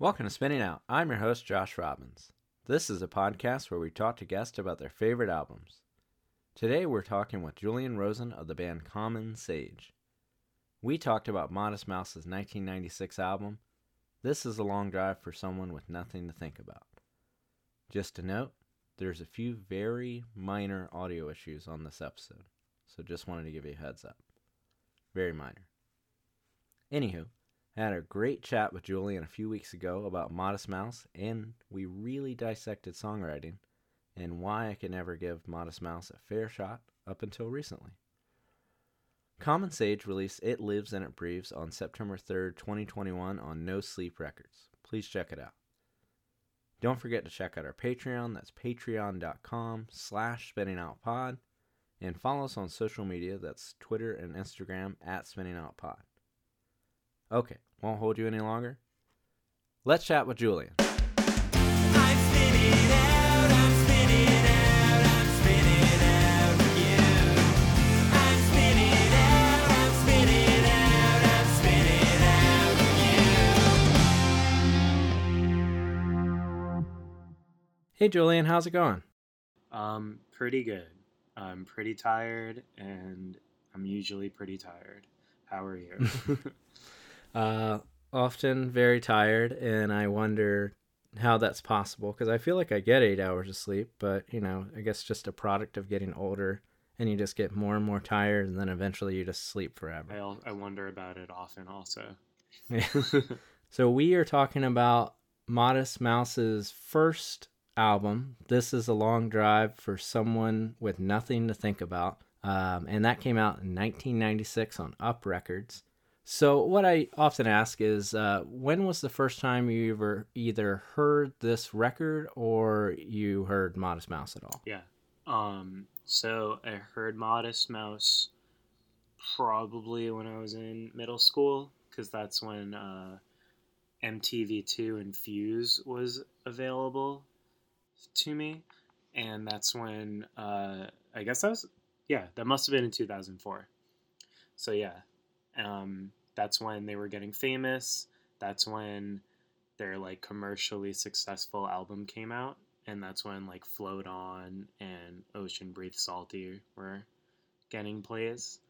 Welcome to Spinning Out. I'm your host, Josh Robbins. This is a podcast where we talk to guests about their favorite albums. Today we're talking with Julian Rosen of the band Common Sage. We talked about Modest Mouse's 1996 album. This is a long drive for someone with nothing to think about. Just a note, there's a few very minor audio issues on this episode, so just wanted to give you a heads up. Very minor. Anywho, I had a great chat with Julian a few weeks ago about Modest Mouse, and we really dissected songwriting and why I could never give Modest Mouse a fair shot up until recently. Common Sage released It Lives and It Breathes on September 3rd, 2021 on No Sleep Records. Please check it out. Don't forget to check out our Patreon. That's patreon.com slash spinningoutpod. And follow us on social media. That's Twitter and Instagram at spinningoutpod. Okay, won't hold you any longer. Let's chat with Julian. I'm spinning out, I'm spinning out, I'm spinning out with you. I'm spinning out, I'm spinning out, I'm spinning out with you. Hey, Julian, how's it going? Um, pretty good. I'm pretty tired, and I'm usually pretty tired. How are you? Uh, often very tired, and I wonder how that's possible because I feel like I get eight hours of sleep, but you know, I guess just a product of getting older, and you just get more and more tired, and then eventually you just sleep forever. I, I wonder about it often, also. So we are talking about Modest Mouse's first album. This is a long drive for someone with nothing to think about. Um, and that came out in 1996 on Up Records. So what I often ask is, uh, when was the first time you ever either heard this record or you heard Modest Mouse at all? yeah. Um, so I heard Modest Mouse probably when I was in middle school, because that's when uh, MTV2 and Fuse was available to me. And that's when, uh, I guess that was, yeah, that must have been in 2004. So yeah, um, that's when they were getting famous. That's when their like commercially successful album came out, and that's when like Float On and Ocean Breathes Salty were getting plays.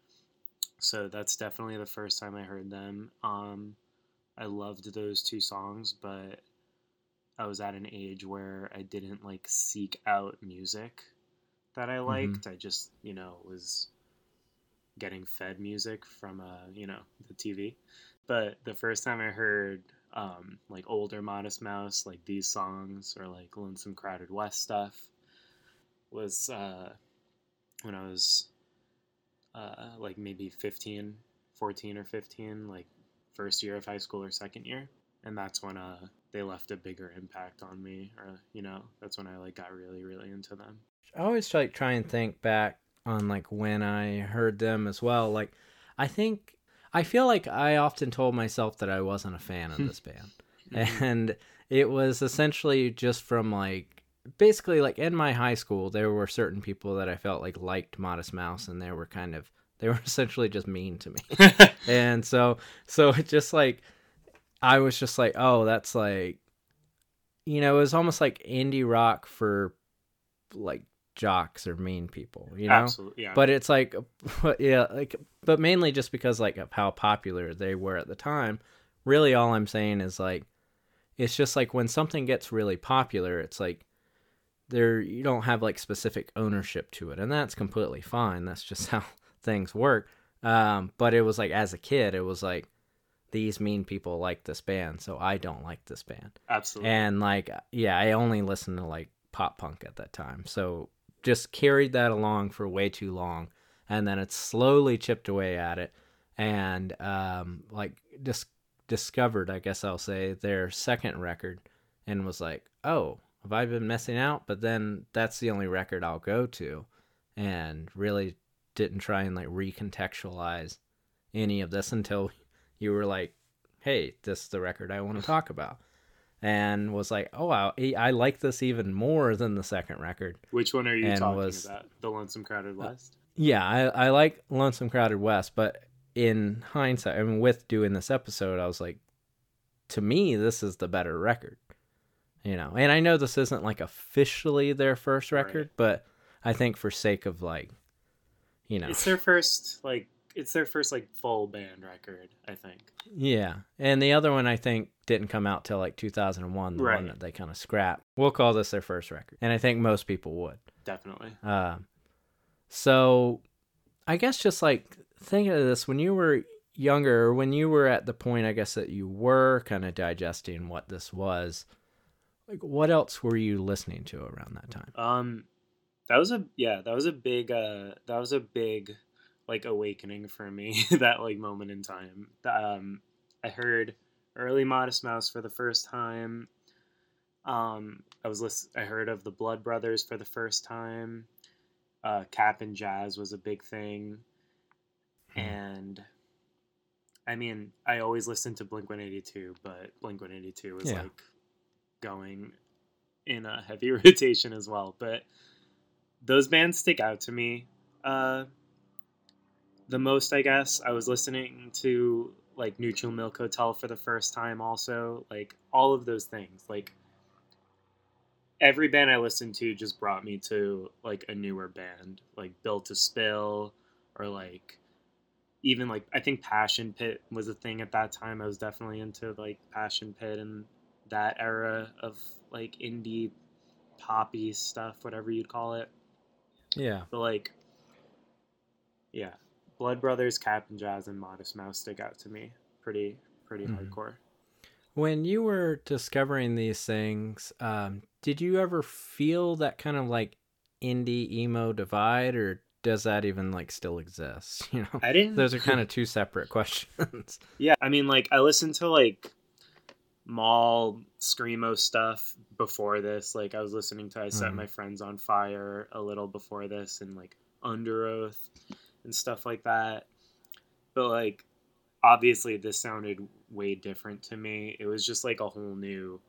So that's definitely the first time I heard them. Um, I loved those two songs, but I was at an age where I didn't like seek out music that I liked. I just, you know, was getting fed music from uh, you know, the TV. But the first time I heard um like older Modest Mouse, like these songs or like Lonesome Crowded West stuff was uh when I was uh like maybe 15, 14 or 15, like first year of high school or second year. And that's when uh they left a bigger impact on me or you know, that's when I like got really really into them. I always like try and think back on like when I heard them as well. Like I think I feel like I often told myself that I wasn't a fan of hmm. this band. Mm-hmm. And it was essentially just from like basically like in my high school there were certain people that I felt like liked Modest Mouse and they were kind of they were essentially just mean to me. and so so it just like I was just like, "Oh, that's like you know, it was almost like indie rock for like jocks or mean people, you know? Absolutely, yeah. But it's like, yeah, like, but mainly just because like of how popular they were at the time. Really, all I'm saying is like, it's just like when something gets really popular, it's like there you don't have like specific ownership to it, and that's completely fine. That's just how things work. Um, but it was like as a kid, it was like these mean people like this band, so I don't like this band. Absolutely. And like, yeah, I only listened to like pop punk at that time. So just carried that along for way too long. And then it slowly chipped away at it. And um, like dis- discovered, I guess I'll say, their second record and was like, oh, have I been missing out? But then that's the only record I'll go to. And really didn't try and like recontextualize any of this until you were like, hey, this is the record I want to talk about and was like, "Oh wow, I like this even more than the second record." Which one are you and talking was- about? The Lonesome Crowded uh, West? Yeah, I, I like Lonesome Crowded West, but in hindsight, I mean, with doing this episode, I was like, to me, this is the better record. You know, and I know this isn't like officially their first Right. record, but I think for sake of like, you know, It's their first like it's their first like full band record, I think. yeah. And the other one I think didn't come out till like 2001, the Right. one that they kind of scrapped. We'll call this their first record, and I think most people would. Definitely. Um, so I guess just like thinking of this when you were younger, or when you were at the point, I guess that you were kind of digesting what this was. Like, what else were you listening to around that time? Um that was a yeah, that was a big uh that was a big like awakening for me that like moment in time. Um I heard early Modest Mouse for the first time. Um I was list- I heard of the Blood Brothers for the first time. Uh Cap'n Jazz was a big thing. Hmm. And I mean, I always listened to Blink 182, but Blink 182 was Yeah. like going in a heavy rotation as well. But those bands stick out to me uh, the most, I guess. I was listening to like Neutral Milk Hotel for the first time, also. Like all of those things. Like every band I listened to just brought me to like a newer band, like Built to Spill, or like even like I think Passion Pit was a thing at that time. I was definitely into like Passion Pit and that era of like indie poppy stuff, whatever you'd call it. Yeah. But like, yeah, Blood Brothers, Cap'n Jazz, and Modest Mouse stick out to me pretty pretty Mhm. hardcore. When you were discovering these things, um, did you ever feel that kind of like indie emo divide, or does that even like still exist? You know, I didn't. those are kind of two separate questions. Yeah, I mean, like I listened to like mall screamo stuff before this. Like I was listening to "I Set Mhm. My Friends on Fire" a little before this, and like Underoath and stuff like that. But like, obviously, this sounded way different to me. It was just like a whole new.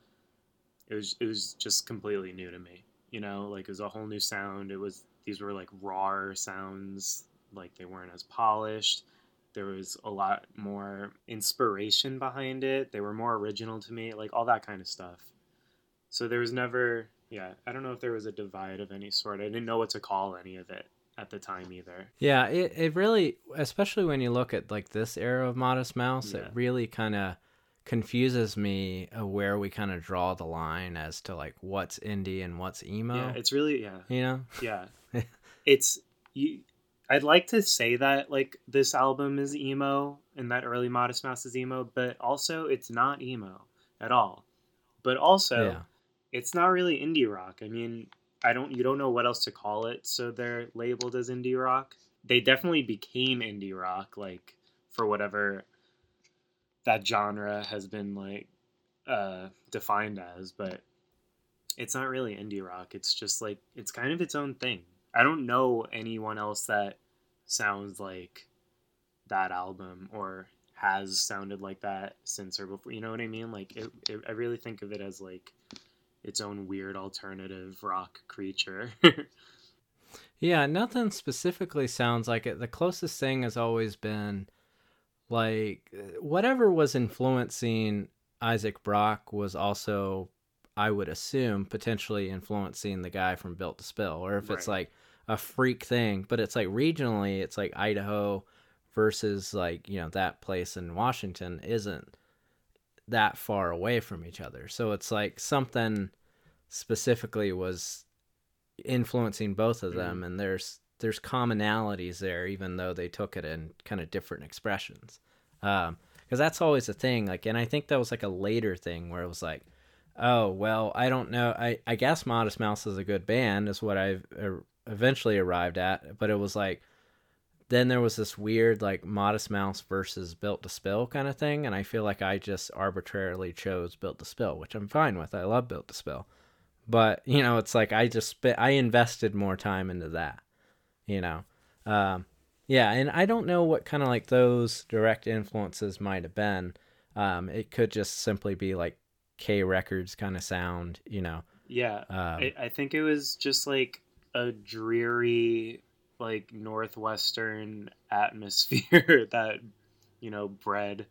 It was it was just completely new to me. You know, like it was a whole new sound. It was these were like raw sounds. Like they weren't as polished there was a lot more inspiration behind it they were more original to me like all that kind of stuff so there was never yeah i don't know if there was a divide of any sort i didn't know what to call any of it at the time either Yeah, it, it really, especially when you look at like this era of Modest Mouse, Yeah. it really kind of confuses me where we kind of draw the line as to like what's indie and what's emo. yeah it's really yeah you know? yeah it's you i'd like to say that like this album is emo and that early modest mouse is emo but also it's not emo at all but also yeah. it's not really indie rock. I mean, I don't you don't know what else to call it, so they're labeled as indie rock. They definitely became indie rock like for whatever that genre has been like uh defined as, but it's not really indie rock. It's just like it's kind of its own thing. I don't know anyone else that sounds like that album or has sounded like that since or before. You know what I mean? Like, it, it, I really think of it as like its own weird alternative rock creature. Yeah, nothing specifically sounds like it. The closest thing has always been like whatever was influencing Isaac Brock was also, I would assume, potentially influencing the guy from Built to Spill. Or if it's like a freak thing, but it's like regionally, it's like Idaho versus like, you know, that place in Washington isn't that far away from each other. So it's like something specifically was influencing both of them and there's there's commonalities there even though they took it in kind of different expressions um because that's always a thing like and i think that was like a later thing where it was like oh well i don't know i i guess modest mouse is a good band is what i've uh, eventually arrived at but it was like then there was this weird like modest mouse versus built to spill kind of thing and i feel like i just arbitrarily chose built to spill which i'm fine with. I love built to spill. But you know it's like i just spent i invested more time into that you know? Um yeah and i don't know what kind of like those direct influences might have been. Um it could just simply be like k records kind of sound you know? Yeah, um I, I think it was just like a dreary, like northwestern atmosphere that you know bred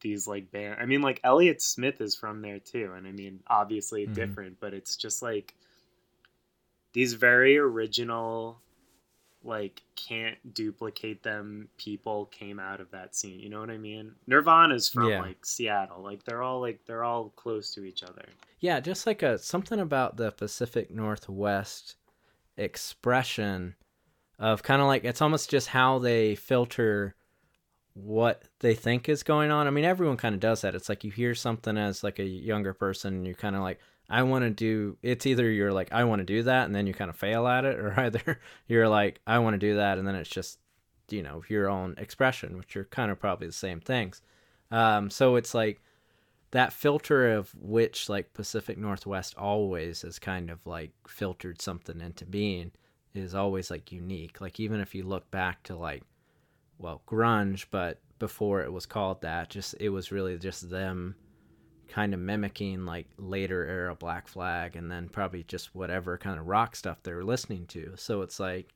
these like band. I mean, like Elliott Smith is from there too, and I mean, obviously Mhm. different, but it's just like these very original, like can't duplicate them people came out of that scene. You know what I mean? Nirvana's from Yeah. like Seattle. Like they're all like they're all close to each other. Yeah, just like a something about the Pacific Northwest expression of kind of like it's almost just how they filter what they think is going on. I mean, everyone kind of does that. It's like you hear something as like a younger person and you're kind of like I want to do it's either you're like I want to do that and then you kind of fail at it or either you're like I want to do that and then it's just you know your own expression, which are kind of probably the same things. Um, so it's like that filter of which like Pacific Northwest always has kind of like filtered something into being is always like unique. Like even if you look back to like well grunge, but before it was called that, just it was really just them kind of mimicking like later era Black Flag and then probably just whatever kind of rock stuff they were listening to. So it's like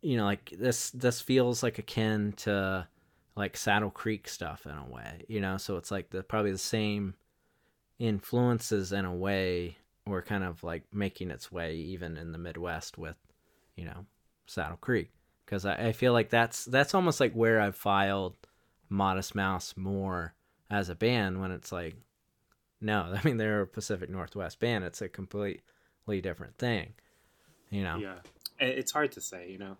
you know like this this feels like akin to like Saddle Creek stuff in a way, you know. So it's like the probably the same influences in a way were kind of like making its way even in the Midwest with, you know, Saddle Creek. Because I, I feel like that's that's almost like where I've filed Modest Mouse more as a band when it's like, no, I mean they're a Pacific Northwest band. It's a completely different thing, you know. Yeah, it's hard to say. You know,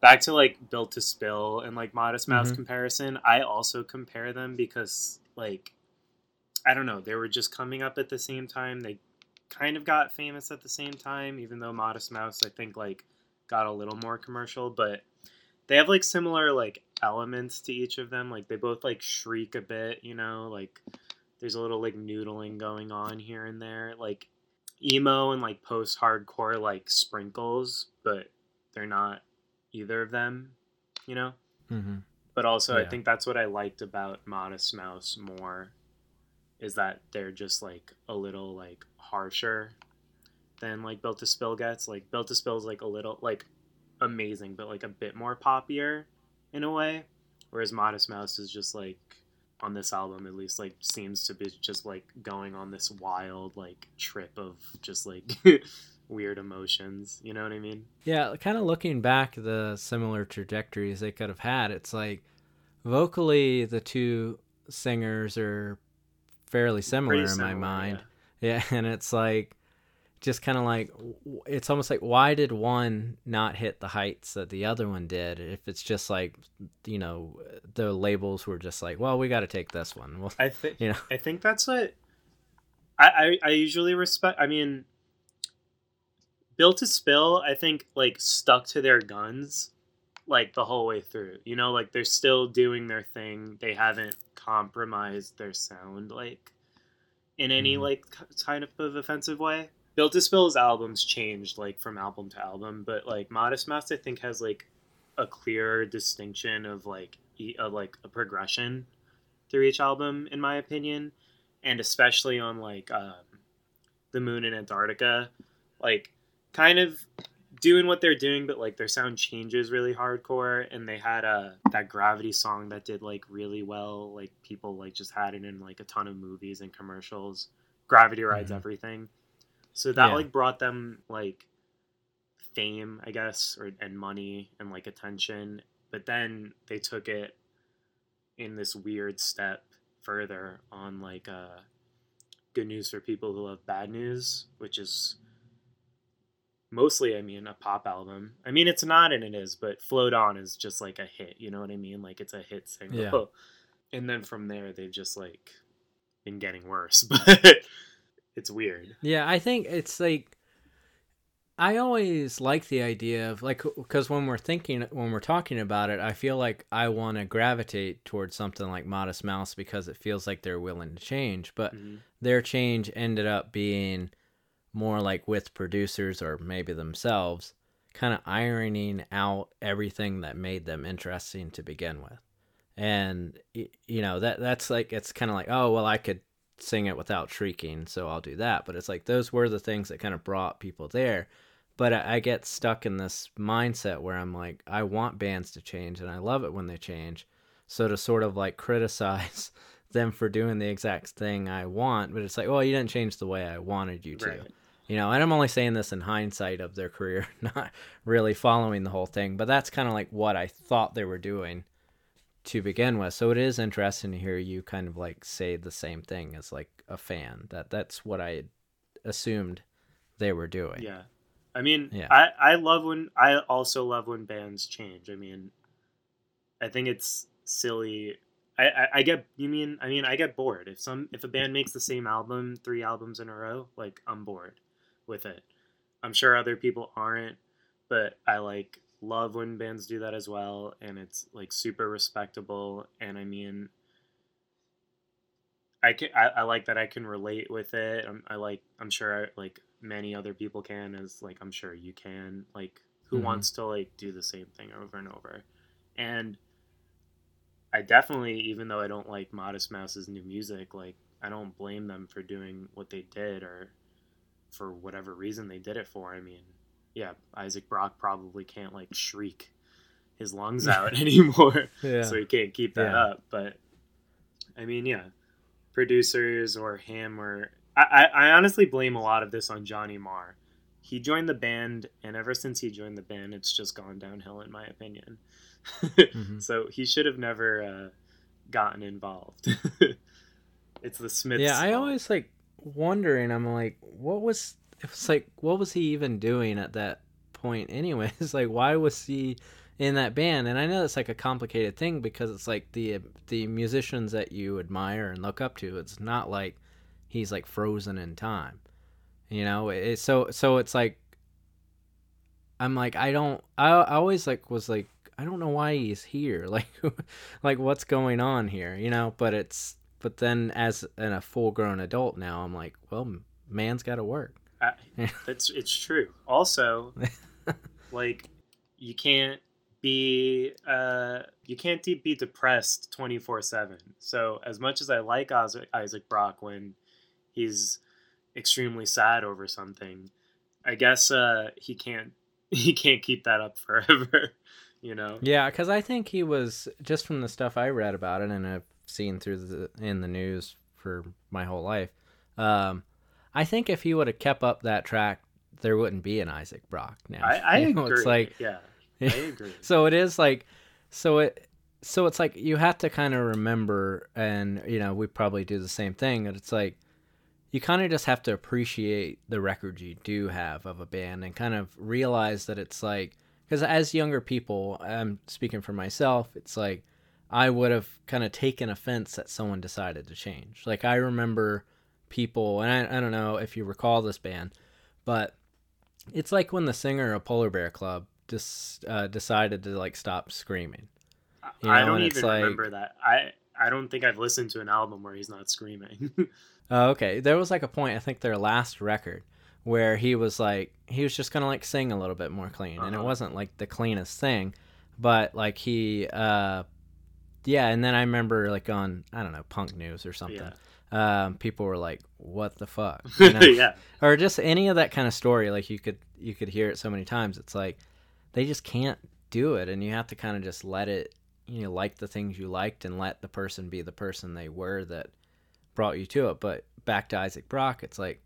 back to like Built to Spill and like Modest Mouse Mhm. comparison. I also compare them because like I don't know, they were just coming up at the same time. They kind of got famous at the same time, even though Modest Mouse I think like got a little more commercial, but they have like similar like elements to each of them. Like they both like shriek a bit, you know, like there's a little like noodling going on here and there. Like emo and like post hardcore like sprinkles, but they're not either of them, you know? Mm-hmm. But also, I think that's what I liked about Modest Mouse more is that they're just like a little like harsher than like Built to Spill gets. Like Built to Spill is like a little like amazing, but like a bit more poppier in a way, whereas Modest Mouse is just like on this album at least like seems to be just like going on this wild like trip of just like weird emotions. You know what I mean? Yeah, kind of looking back the similar trajectories they could have had. It's like vocally the two singers are fairly similar in my mind. yeah. Yeah, and it's like just kind of like it's almost like why did one not hit the heights that the other one did? If it's just like you know the labels were just like, well, we got to take this one. Well, I think you know, I think that's what I, I I usually respect. I mean, Built to Spill, I think like stuck to their guns like the whole way through. You know, like they're still doing their thing. They haven't compromised their sound like in any Mhm. like kind of offensive way. Built to Spill's albums changed like from album to album, but like Modest Mouse I think has like a clearer distinction of like e- of like a progression through each album in my opinion and especially on like um, the moon and antarctica like kind of doing what they're doing but like their sound changes really hardcore and they had a that gravity song that did like really well like people like just had it in like a ton of movies and commercials gravity rides Mhm. everything so that Yeah. like brought them like fame i guess or and money and like attention but then they took it in this weird step further on like uh good news for people who love bad news which is mostly i mean a pop album i mean it's not and it is but float on is just like a hit you know what i mean like it's a hit single Yeah. and then from there they've just like been getting worse but it's weird Yeah, I think it's like I always like the idea of like because when we're thinking when we're talking about it, I feel like I want to gravitate towards something like Modest Mouse because it feels like they're willing to change, but Mhm. their change ended up being more like with producers or maybe themselves kind of ironing out everything that made them interesting to begin with. And you know, that that's like it's kind of like, oh, well, I could sing it without shrieking, so I'll do that. But it's like those were the things that kind of brought people there. But I, I get stuck in this mindset where I'm like, I want bands to change, and I love it when they change. So to sort of like criticize them for doing the exact thing I want, but it's like, well, you didn't change the way I wanted you to. Right. You know, and I'm only saying this in hindsight of their career, not really following the whole thing, but that's kind of like what I thought they were doing to begin with. So it is interesting to hear you kind of like say the same thing as like a fan. That that's what I assumed they were doing. Yeah. I mean, Yeah. I, I love when I also love when bands change. I mean, I think it's silly. I, I, I get you mean I mean I get bored if some if a band makes the same album three albums in a row like I'm bored with it. I'm sure other people aren't, but I like love when bands do that as well, and it's like super respectable. And I mean, I can I, I like that I can relate with it. I'm, I like I'm sure I, like many other people can, as like I'm sure you can. Like who Mhm. wants to like do the same thing over and over, and I definitely, even though I don't like Modest Mouse's new music, like I don't blame them for doing what they did or for whatever reason they did it for. I mean, yeah, Isaac Brock probably can't like shriek his lungs out anymore Yeah. so he can't keep that Yeah. up. But I mean, yeah, producers or him or I, I, I honestly blame a lot of this on Johnny Marr. He joined the band, and ever since he joined the band, it's just gone downhill, in my opinion. Mhm. So he should have never uh, gotten involved. it's the Smiths. Yeah, I always like wondering. I'm like, what was? It was like, what was he even doing at that point? Anyways, like, why was he in that band? And I know it's like a complicated thing because it's like the the musicians that you admire and look up to. It's not like he's like frozen in time. You know, it's so so it's like I'm like I don't I, I always like was like I don't know why he's here like like what's going on here you know but it's but then as an, a full grown adult now I'm like well man's got to work I, that's it's true. Also, like you can't be uh you can't be depressed 24/7. So as much as I like Isaac, Isaac Brock when he's extremely sad over something, I guess uh he can't he can't keep that up forever, you know. yeah because I think he was just from the stuff I read about it and I've seen through the in the news for my whole life um I think if he would have kept up that track there wouldn't be an Isaac Brock now I I You know, agree. it's like yeah. I agree. so it is like so it so it's like you have to kind of remember and you know we probably do the same thing that it's like you kind of just have to appreciate the record you do have of a band and kind of realize that it's like because as younger people i'm speaking for myself it's like i would have kind of taken offense that someone decided to change like i remember people and i, I don't know if you recall this band but it's like when the singer of polar bear club just uh, decided to like stop screaming You I don't even like- remember that. I I don't think I've listened to an album where he's not screaming. Oh, okay. There was like a point, I think their last record, where he was like, he was just gonna like sing a little bit more clean, and it Uh-huh. wasn't like the cleanest thing, but like he, uh, yeah. And then I remember like on I don't know Punk News or something, um, people were like, "What the fuck," you know? yeah. or just any of that kind of story. Like you could you could hear it so many times. It's like they just can't do it, and you have to kind of just let it. You know, like the things you liked, and let the person be the person they were that brought you to it. But back to Isaac Brock, it's like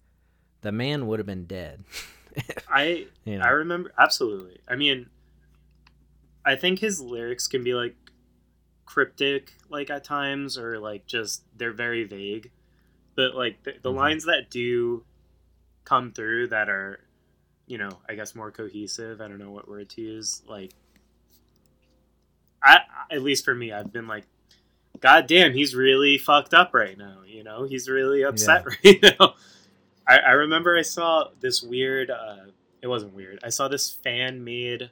the man would have been dead. I you know, I remember absolutely. I mean, I think his lyrics can be like cryptic, like at times, or like just they're very vague. But like the, the Mhm. lines that do come through that are, you know, I guess more cohesive. I don't know what word to use. Like, I at least for me, I've been like, God damn, he's really fucked up right now. You know, he's really upset right now. I, I remember I saw this weird. Uh, it wasn't weird. I saw this fan made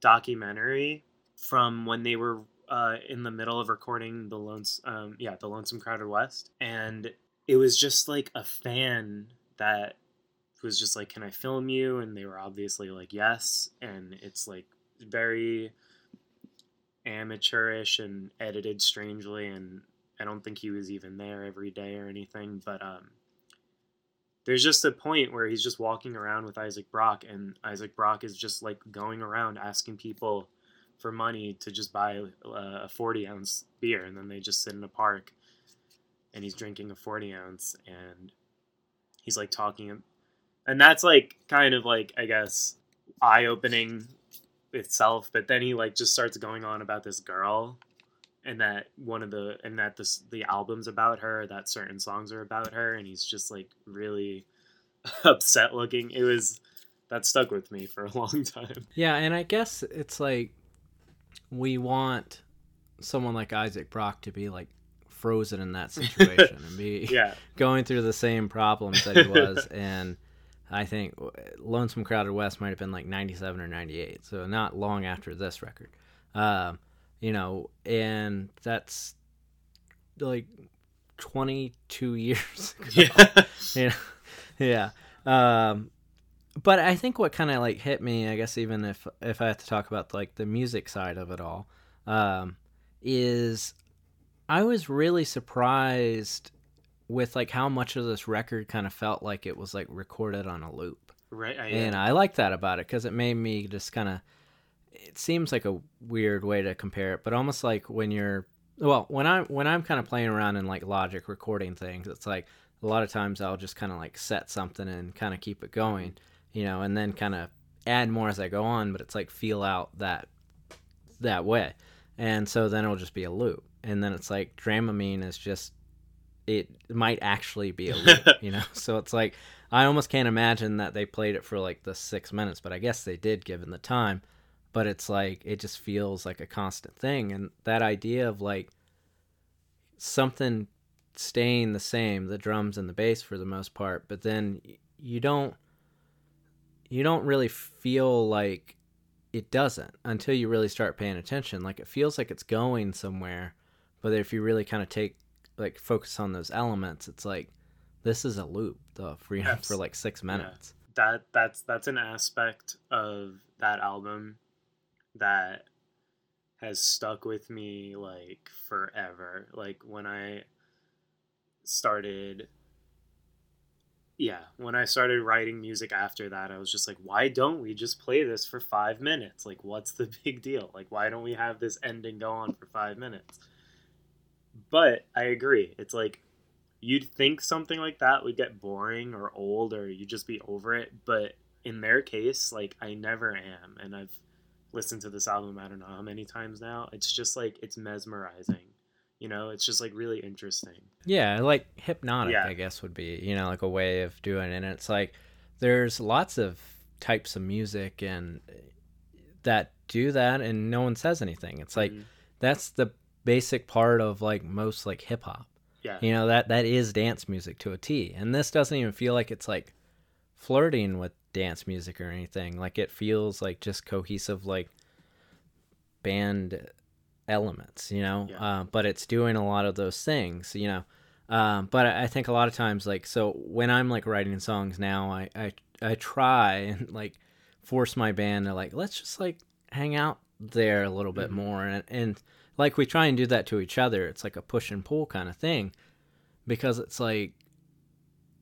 documentary from when they were uh, in the middle of recording the Lones, um, yeah, the Lonesome Crowded West, and it was just like a fan that was just like, "Can I film you?" And they were obviously like, "Yes," and it's like very amateurish and edited strangely, and I don't think he was even there every day or anything, but um there's just a point where he's just walking around with Isaac Brock, and Isaac Brock is just like going around asking people for money to just buy uh, a 40 ounce beer and then they just sit in a park and he's drinking a 40 ounce and he's like talking and that's like kind of like i guess eye opening itself but then he like just starts going on about this girl and that one of the and that this the album's about her that certain songs are about her and he's just like really upset looking. It was that stuck with me for a long time. Yeah, and I guess it's like we want someone like Isaac Brock to be like frozen in that situation and be yeah. going through the same problems that he was. And I think Lonesome Crowded West might have been like 97 or 98 so not long after this record. Um, you know and that's like 22 years ago. Yeah. Yeah yeah. Um but i think what kind of like hit me i guess even if if i have to talk about like the music side of it all um is i was really surprised with like how much of this record kind of felt like it was like recorded on a loop right I, and I like that about it because it made me just kind of. It seems like a weird way to compare it, but almost like when you're well, when I'm when I'm kind of playing around in like Logic recording things, it's like a lot of times I'll just kind of like set something and kind of keep it going, you know, and then kind of add more as I go on, but it's like feel out that that way, and so then it'll just be a loop, and then it's like Dramamine is just it might actually be a loop, you know, so it's like I almost can't imagine that they played it for like the six minutes, but I guess they did given the time. But it's like it just feels like a constant thing, and that idea of like something staying the same, the drums and the bass for the most part, but then you don't you don't really feel like it doesn't until you really start paying attention. Like it feels like it's going somewhere, but if you really kind of take like focus on those elements, it's like this is a loop though for you know, Abs- for like six minutes. that that's that's an aspect of that album that has stuck with me like forever like when i started yeah when i started writing music after that i was just like why don't we just play this for five minutes? Like what's the big deal? Like why don't we have this ending go on for five minutes? But i agree it's like you'd think something like that would get boring or old or you'd just be over it but in their case like i never am and i've listened to this album i don't know how many times now it's just like it's mesmerizing you know it's just like really interesting Yeah, like hypnotic, Yeah. I guess would be, you know, like a way of doing it. And it's like there's lots of types of music and that do that and no one says anything. It's like Mhm. that's the basic part of like most like hip hop. yeah You know, that that is dance music to a T. And this doesn't even feel like it's like flirting with dance music or anything. Like it feels like just cohesive like band elements, you know. Yeah. Uh, but it's doing a lot of those things, you know. Um, but I think a lot of times, like, so when I'm like writing songs now, I I, I try and like force my band to like let's just like hang out there a little bit Mhm. more and and like we try and do that to each other. It's like a push and pull kind of thing because it's like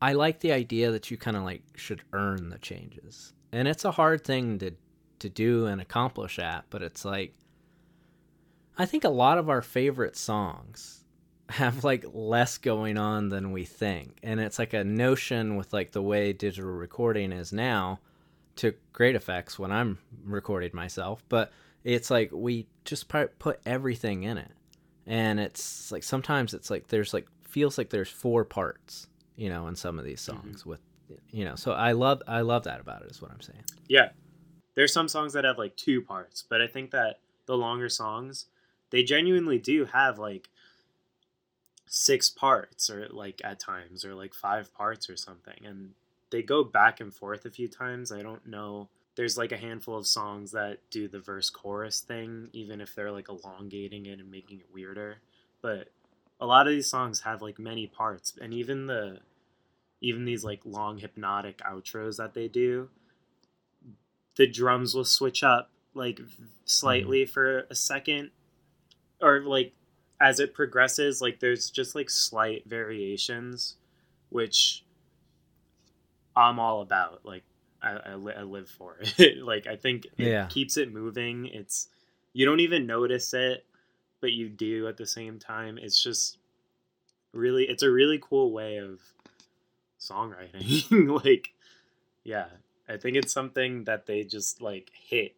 I like the idea that you kind of like should earn the changes. And it's a hard thing to to do and accomplish at, but it's like I think a lot of our favorite songs have like less going on than we think. And it's like a notion with like the way digital recording is now to great effects when I'm recording myself, but it's like we just put everything in it. And it's like sometimes it's like there's like feels like there's four parts, you know, in some of these mm-hmm. songs with you know. So I love I love that about it is what I'm saying. Yeah. There's some songs that have like two parts, but I think that the longer songs, they genuinely do have like six parts or like at times or like five parts or something. And they go back and forth a few times. I don't know. There's like a handful of songs that do the verse chorus thing, even if they're like elongating it and making it weirder. But a lot of these songs have like many parts, and even the even these like long hypnotic outros that they do, the drums will switch up like mm-hmm. slightly for a second or like as it progresses like there's just like slight variations which i'm all about like i, I, li- I live for it like i think it Yeah. keeps it moving it's you don't even notice it, but you do at the same time. It's just really it's a really cool way of songwriting. like yeah, I think it's something that they just like hit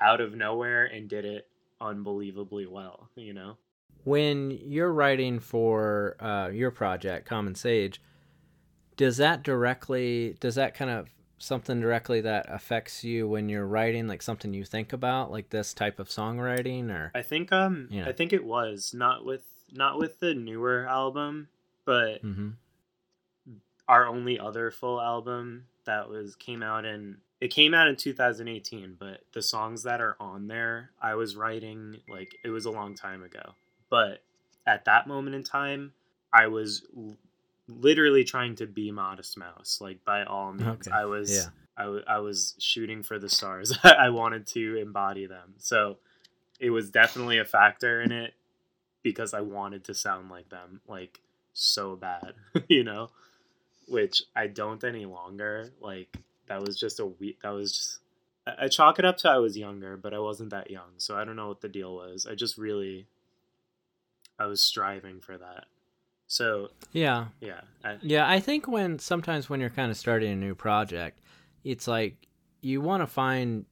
out of nowhere and did it unbelievably well, you know? when you're writing for uh, your project common sage does that directly does that kind of something directly that affects you when you're writing like something you think about like this type of songwriting or I think um Yeah. I think it was not with not with the newer album, but hmm our only other full album that was came out in it came out in 2018 but the songs that are on there i was writing like it was a long time ago but at that moment in time i was l- literally trying to be modest mouse like by all means Okay. i was Yeah. I, w- I was shooting for the stars i wanted to embody them so it was definitely a factor in it because i wanted to sound like them like so bad you know which I don't any longer. Like that was just a week. That was just. I, I chalk it up to I was younger, but I wasn't that young, so I don't know what the deal was. I just really. I was striving for that. So yeah yeah, I, Yeah, I think when sometimes when you're kind of starting a new project, it's like you want to find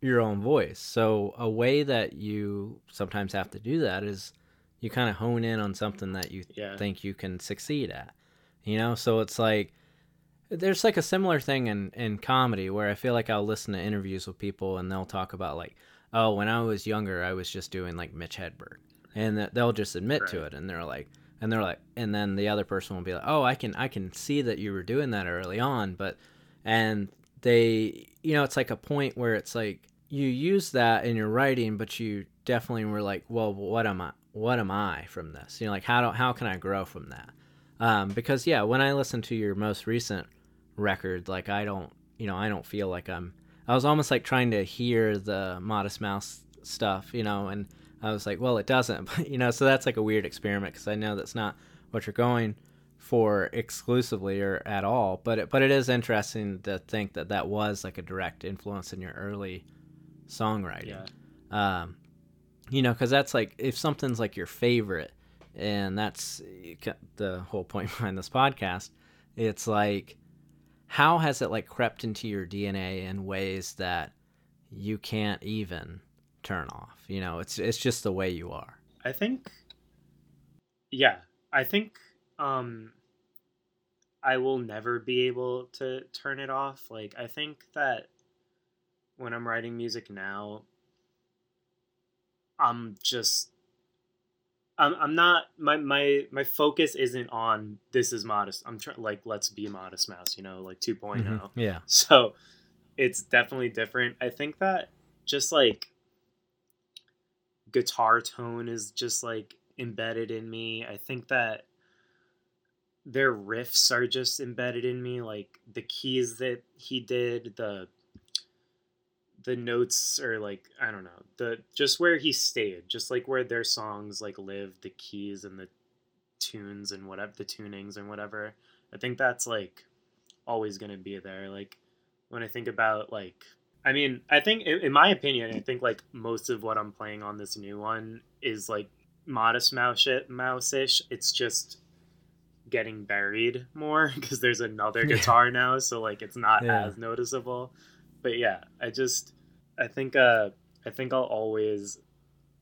your own voice. So a way that you sometimes have to do that is you kind of hone in on something that you yeah, think you can succeed at. You know, so it's like there's like a similar thing in in comedy where I feel like I'll listen to interviews with people and they'll talk about like, oh, when I was younger, I was just doing like Mitch Hedberg, and they'll just admit to it, and they're like, and they're like, and then the other person will be like, oh, I can I can see that you were doing that early on, but and they, you know, it's like a point where it's like you use that in your writing, but you definitely were like, well, what am I? What am I from this? You know, like how do how can I grow from that? Um, because yeah, when I listen to your most recent record, like I don't, you know, I don't feel like I'm. I was almost like trying to hear the Modest Mouse stuff, you know, and I was like, well, it doesn't, but you know, so that's like a weird experiment because I know that's not what you're going for exclusively or at all, but it, but it is interesting to think that that was like a direct influence in your early songwriting yeah, um, you know, because that's like if something's like your favorite, and that's the whole point behind this podcast. It's like, how has it like crept into your DNA in ways that you can't even turn off? You know, it's it's just the way you are. I think. Yeah, I think. Um. I will never be able to turn it off. Like I think that when I'm writing music now, I'm just I'm I'm not my my my focus isn't on this is modest. I'm trying like let's be modest mouse, you know, like 2.0. Mhm. Yeah. So it's definitely different. I think that just like guitar tone is just like embedded in me. I think that their riffs are just embedded in me like the keys that he did, the the notes are like I don't know, the just where he stayed, just like where their songs like live, the keys and the tunes and whatever the tunings and whatever. I think that's like always going to be there like when I think about like I mean, I think in, in my opinion, I think like most of what I'm playing on this new one is like modest mouse mouse-ish. It's just getting buried more because there's another Yeah. guitar now, so like it's not Yeah. as noticeable. But yeah, I just I think uh I think I'll always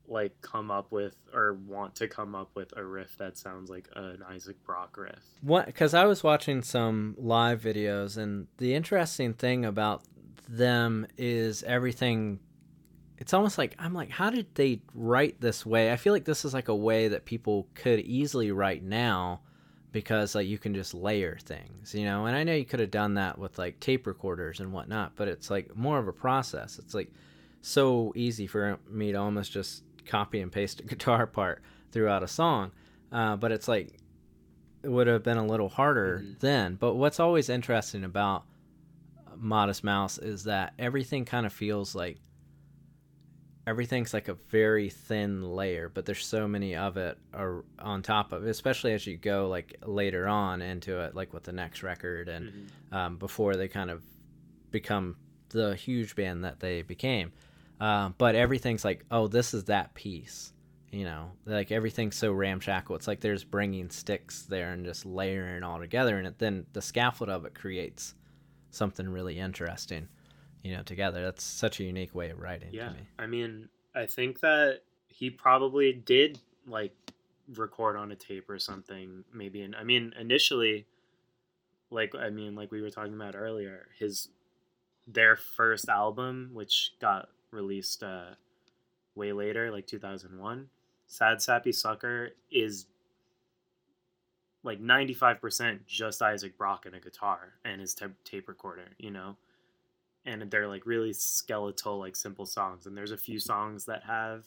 like come up with or want to come up with a riff that sounds like an Isaac Brock riff. What? Because I was watching some live videos, and the interesting thing about them is everything. It's almost like I'm like, how did they write this way? I feel like this is like a way that people could easily write now, because like you can just layer things, you know. And I know you could have done that with like tape recorders and whatnot, but it's like more of a process. It's like so easy for me to almost just copy and paste a guitar part throughout a song. Uh, but it's like it would have been a little harder Mhm. then. But what's always interesting about Modest Mouse is that everything kind of feels like everything's like a very thin layer, but there's so many of it are on top of it, especially as you go like later on into it, like with the next record and Mhm. um, before they kind of become the huge band that they became. uh, but everything's like, oh, this is that piece. You know, like everything's so ramshackle. It's like there's bringing sticks there and just layering all together, and it, then the scaffold of it creates something really interesting. You know, together. That's such a unique way of writing Yeah, to me. I mean, I think that he probably did like record on a tape or something. Maybe, and I mean, initially, like I mean, like we were talking about earlier, his their first album, which got released uh, way later, like two thousand one, "Sad Sappy Sucker," is like ninety five percent just Isaac Brock and a guitar and his ta- tape recorder. You know and they're like really skeletal like simple songs and there's a few songs that have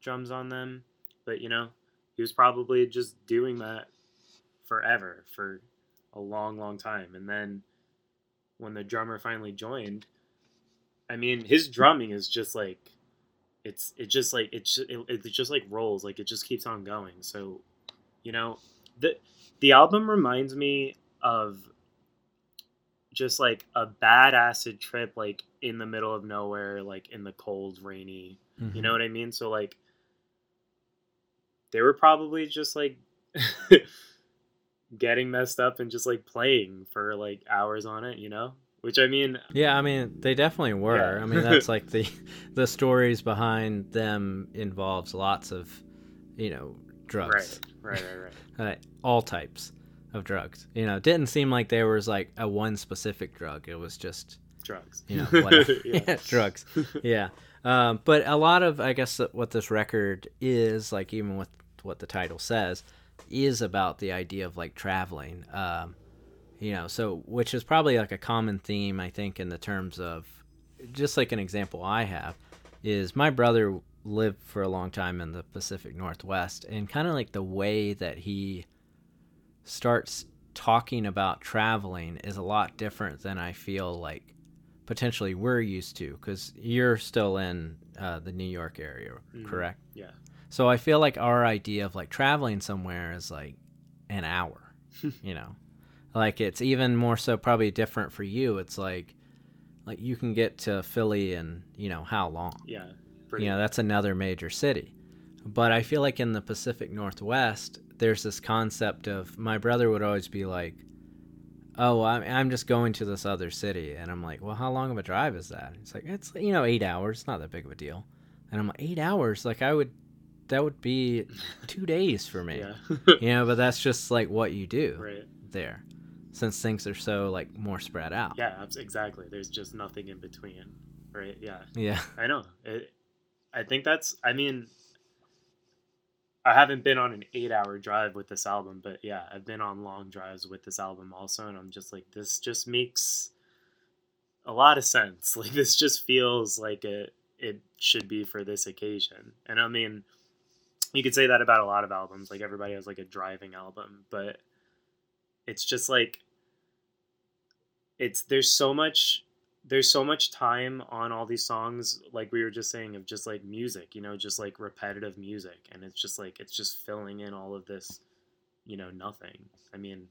drums on them but you know he was probably just doing that forever for a long long time and then when the drummer finally joined i mean his drumming is just like it's it just like it's it, it just like rolls like it just keeps on going so you know the the album reminds me of just like a bad acid trip like in the middle of nowhere like in the cold rainy you know what i mean so like they were probably just like getting messed up and just like playing for like hours on it you know which i mean Yeah, I mean they definitely were. Yeah. I mean that's like the the stories behind them involves lots of, you know, drugs. right right right right uh, all types of drugs. You know, it didn't seem like there was like a one specific drug. It was just drugs you know whatever. yeah. yeah, drugs. Yeah, um, but a lot of I guess what this record is like, even with what the title says, is about the idea of like traveling. Um, you know, so which is probably like a common theme I think in the terms of just like an example I have is my brother lived for a long time in the Pacific Northwest and kind of like the way that he starts talking about traveling is a lot different than I feel like potentially we're used to because you're still in uh, the New York area, Mhm. correct? yeah So I feel like our idea of like traveling somewhere is like an hour, you know, like it's even more so probably different for you. It's like, like you can get to Philly in you know how long? yeah you know that's another major city but i feel like in the pacific northwest there's this concept of my brother would always be like oh i'm, I'm just going to this other city. And i'm like well how long of a drive is that? It's like it's you know eight hours it's not that big of a deal. And i'm like eight hours? Like i would that would be two days for me. Yeah. You know but that's just like what you do right. there since things are so like more spread out. Yeah exactly. There's just nothing in between right? Yeah. Yeah. I know. It, I think that's. I mean, I haven't been on an eight-hour drive with this album, but yeah, I've been on long drives with this album also, and I'm just like, this just makes a lot of sense. Like, this just feels like it it should be for this occasion. And I mean, you could say that about a lot of albums. Like, everybody has like a driving album, but it's just like it's there's so much there's so much time on all these songs like we were just saying of just like music you know just like repetitive music and it's just like it's just filling in all of this you know nothing. I mean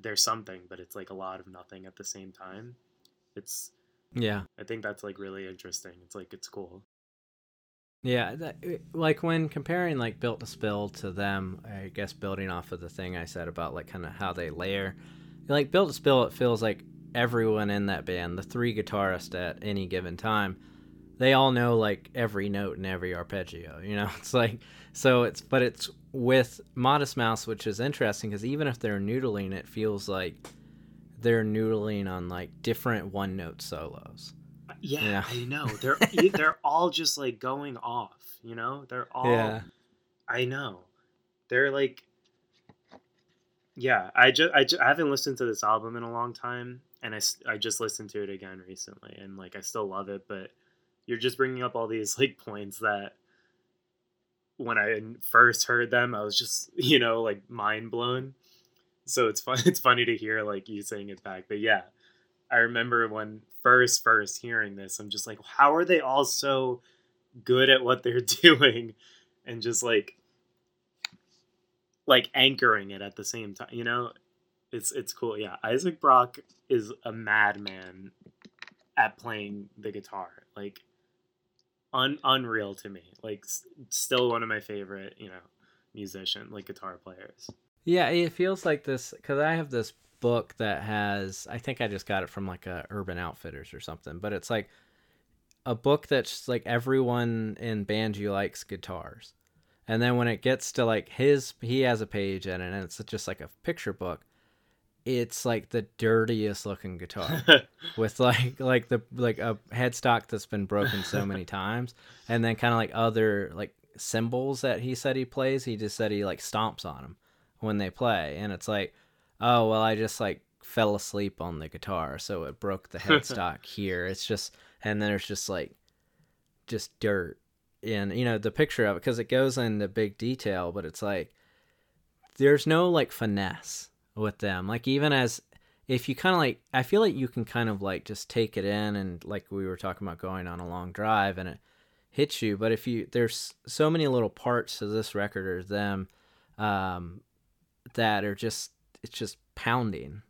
there's something but it's like a lot of nothing at the same time. It's yeah. I think that's like really interesting. It's like it's cool. Yeah, that, eh, like when comparing like Built to Spill to them, I guess building off of the thing I said about like kind of how they layer, like Built to Spill, it feels like everyone in that band, the three guitarists at any given time, they all know like every note and every arpeggio. You know, it's like so it's but it's with Modest Mouse, which is interesting because even if they're noodling, it feels like they're noodling on like different one note solos. yeah, Yeah. i know they're they're all just like going off you know they're all Yeah. I know. They're like Yeah, I just I, ju- I haven't listened to this album in a long time and I, I just listened to it again recently and like I still love it but you're just bringing up all these like points that when I first heard them I was just you know like mind blown. So it's fun it's funny to hear like you saying it back but yeah. I remember when first first hearing this I'm just like how are they all so good at what they're doing and just like like anchoring it at the same time you know it's it's cool yeah isaac brock is a madman at playing the guitar like un- unreal to me. Like still one of my favorite, you know, musician like guitar players. Yeah, it feels like this because I have this book that has. I think I just got it from like a Urban Outfitters or something, but it's like a book that's like everyone in Banjo likes guitars, and then when it gets to like his, he has a page in it, and it's just like a picture book. It's like the dirtiest looking guitar with like like the like a headstock that's been broken so many times, and then kind of like other like cymbals that he said he plays. He just said he like stomps on them when they play, and it's like, oh well, I just like fell asleep on the guitar, so it broke the headstock here. It's just, and then there's just like, just dirt, and you know the picture of it because it goes into big detail, but it's like, there's no like finesse with them. Like even as if you kind of like, I feel like you can kind of like just take it in, and like we were talking about going on a long drive, and it hits you. But if you there's so many little parts to this record or them um, that are just it's just pounding.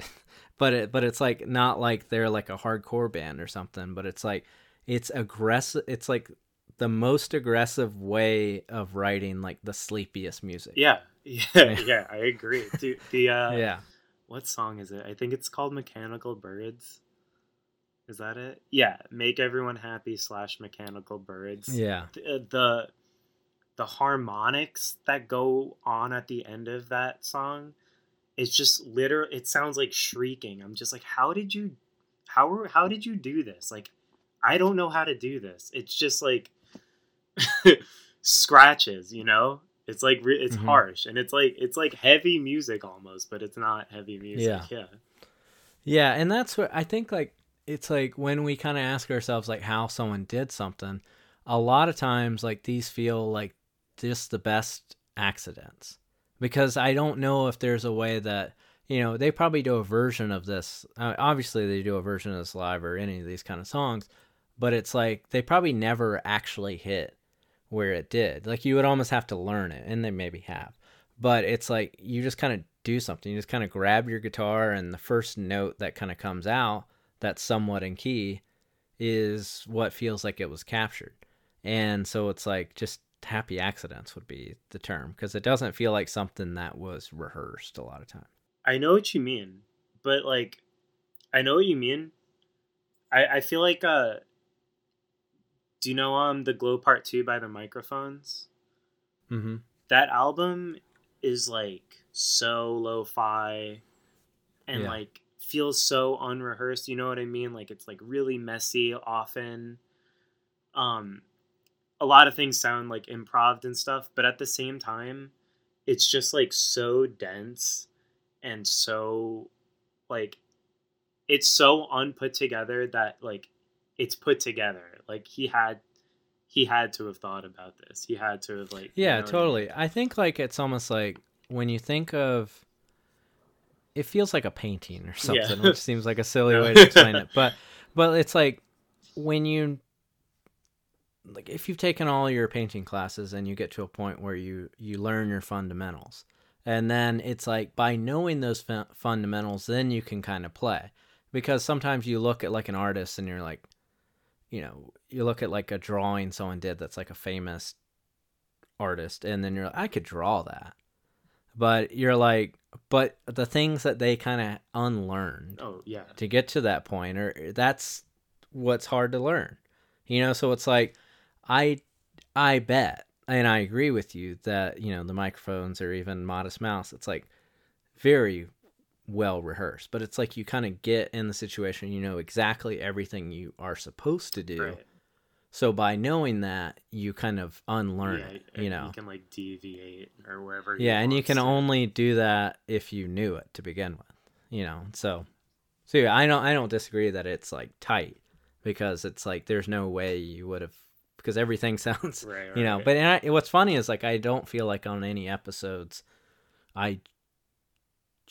but it but it's like not like they're like a hardcore band or something. But it's like it's aggressive. It's like the most aggressive way of writing like the sleepiest music. Yeah, yeah, yeah. I agree. Dude, the uh, yeah. what song is it? I think it's called Mechanical Birds. Is that it? Yeah, make everyone happy slash Mechanical Birds. Yeah. the the the harmonics that go on at the end of that song it's just literal it sounds like shrieking i'm just like how did you how how did you do this like i don't know how to do this it's just like scratches you know it's like re- it's Mhm. harsh and it's like it's like heavy music almost but it's not heavy music Yeah. yeah Yeah, and that's what I think like it's like when we kind of ask ourselves like how someone did something, a lot of times like these feel like just the best accidents. Because I don't know if there's a way that you know, they probably do a version of this. Uh, obviously they do a version of this live or any of these kind of songs, but it's like they probably never actually hit where it did. Like you would almost have to learn it, and they maybe have. But it's like you just kind of do something. You just kind of grab your guitar, and the first note that kind of comes out that's somewhat in key is what feels like it was captured. And so it's like just happy accidents would be the term because it doesn't feel like something that was rehearsed a lot of time. I know what you mean, but like, I know what you mean. I I feel like uh. Do you know um the Glow Part Two by the Microphones? Mm-hmm. That album is like so lo-fi, and Yeah. like feels so unrehearsed. You know what I mean? Like it's like really messy often. Um, a lot of things sound like improv and stuff, but at the same time, it's just like so dense and so like it's so unput together that like it's put together like he had he had to have thought about this he had to have like you Yeah, know I mean? totally. I think like it's almost like when you think of it feels like a painting or Yeah. something, which seems like a silly way to explain it. But but it's like when you like if you've taken all your painting classes and you get to a point where you you learn your fundamentals. And then it's like by knowing those fu- fundamentals then you can kind of play. Because sometimes you look at like an artist and you're like you know, you look at like a drawing someone did that's like a famous artist and then you're like, I could draw that. But you're like, but the things that they kind of unlearned oh yeah to get to that point or that's what's hard to learn. You know, so it's like I I bet and I agree with you that, you know, the microphones or even Modest Mouse, it's like very well rehearsed. But it's like you kind of get in the situation, you know exactly everything you are supposed to do. right So by knowing that, you kind of unlearn yeah, it, uh, you know. you can like deviate or wherever he yeah, and you can to. only do that if you knew it to begin with, you know. So, so yeah, I don't, I don't disagree that it's like tight because it's like there's no way you would have because everything sounds, right, right you know. right. But and I, what's funny is like I don't feel like on any episodes, I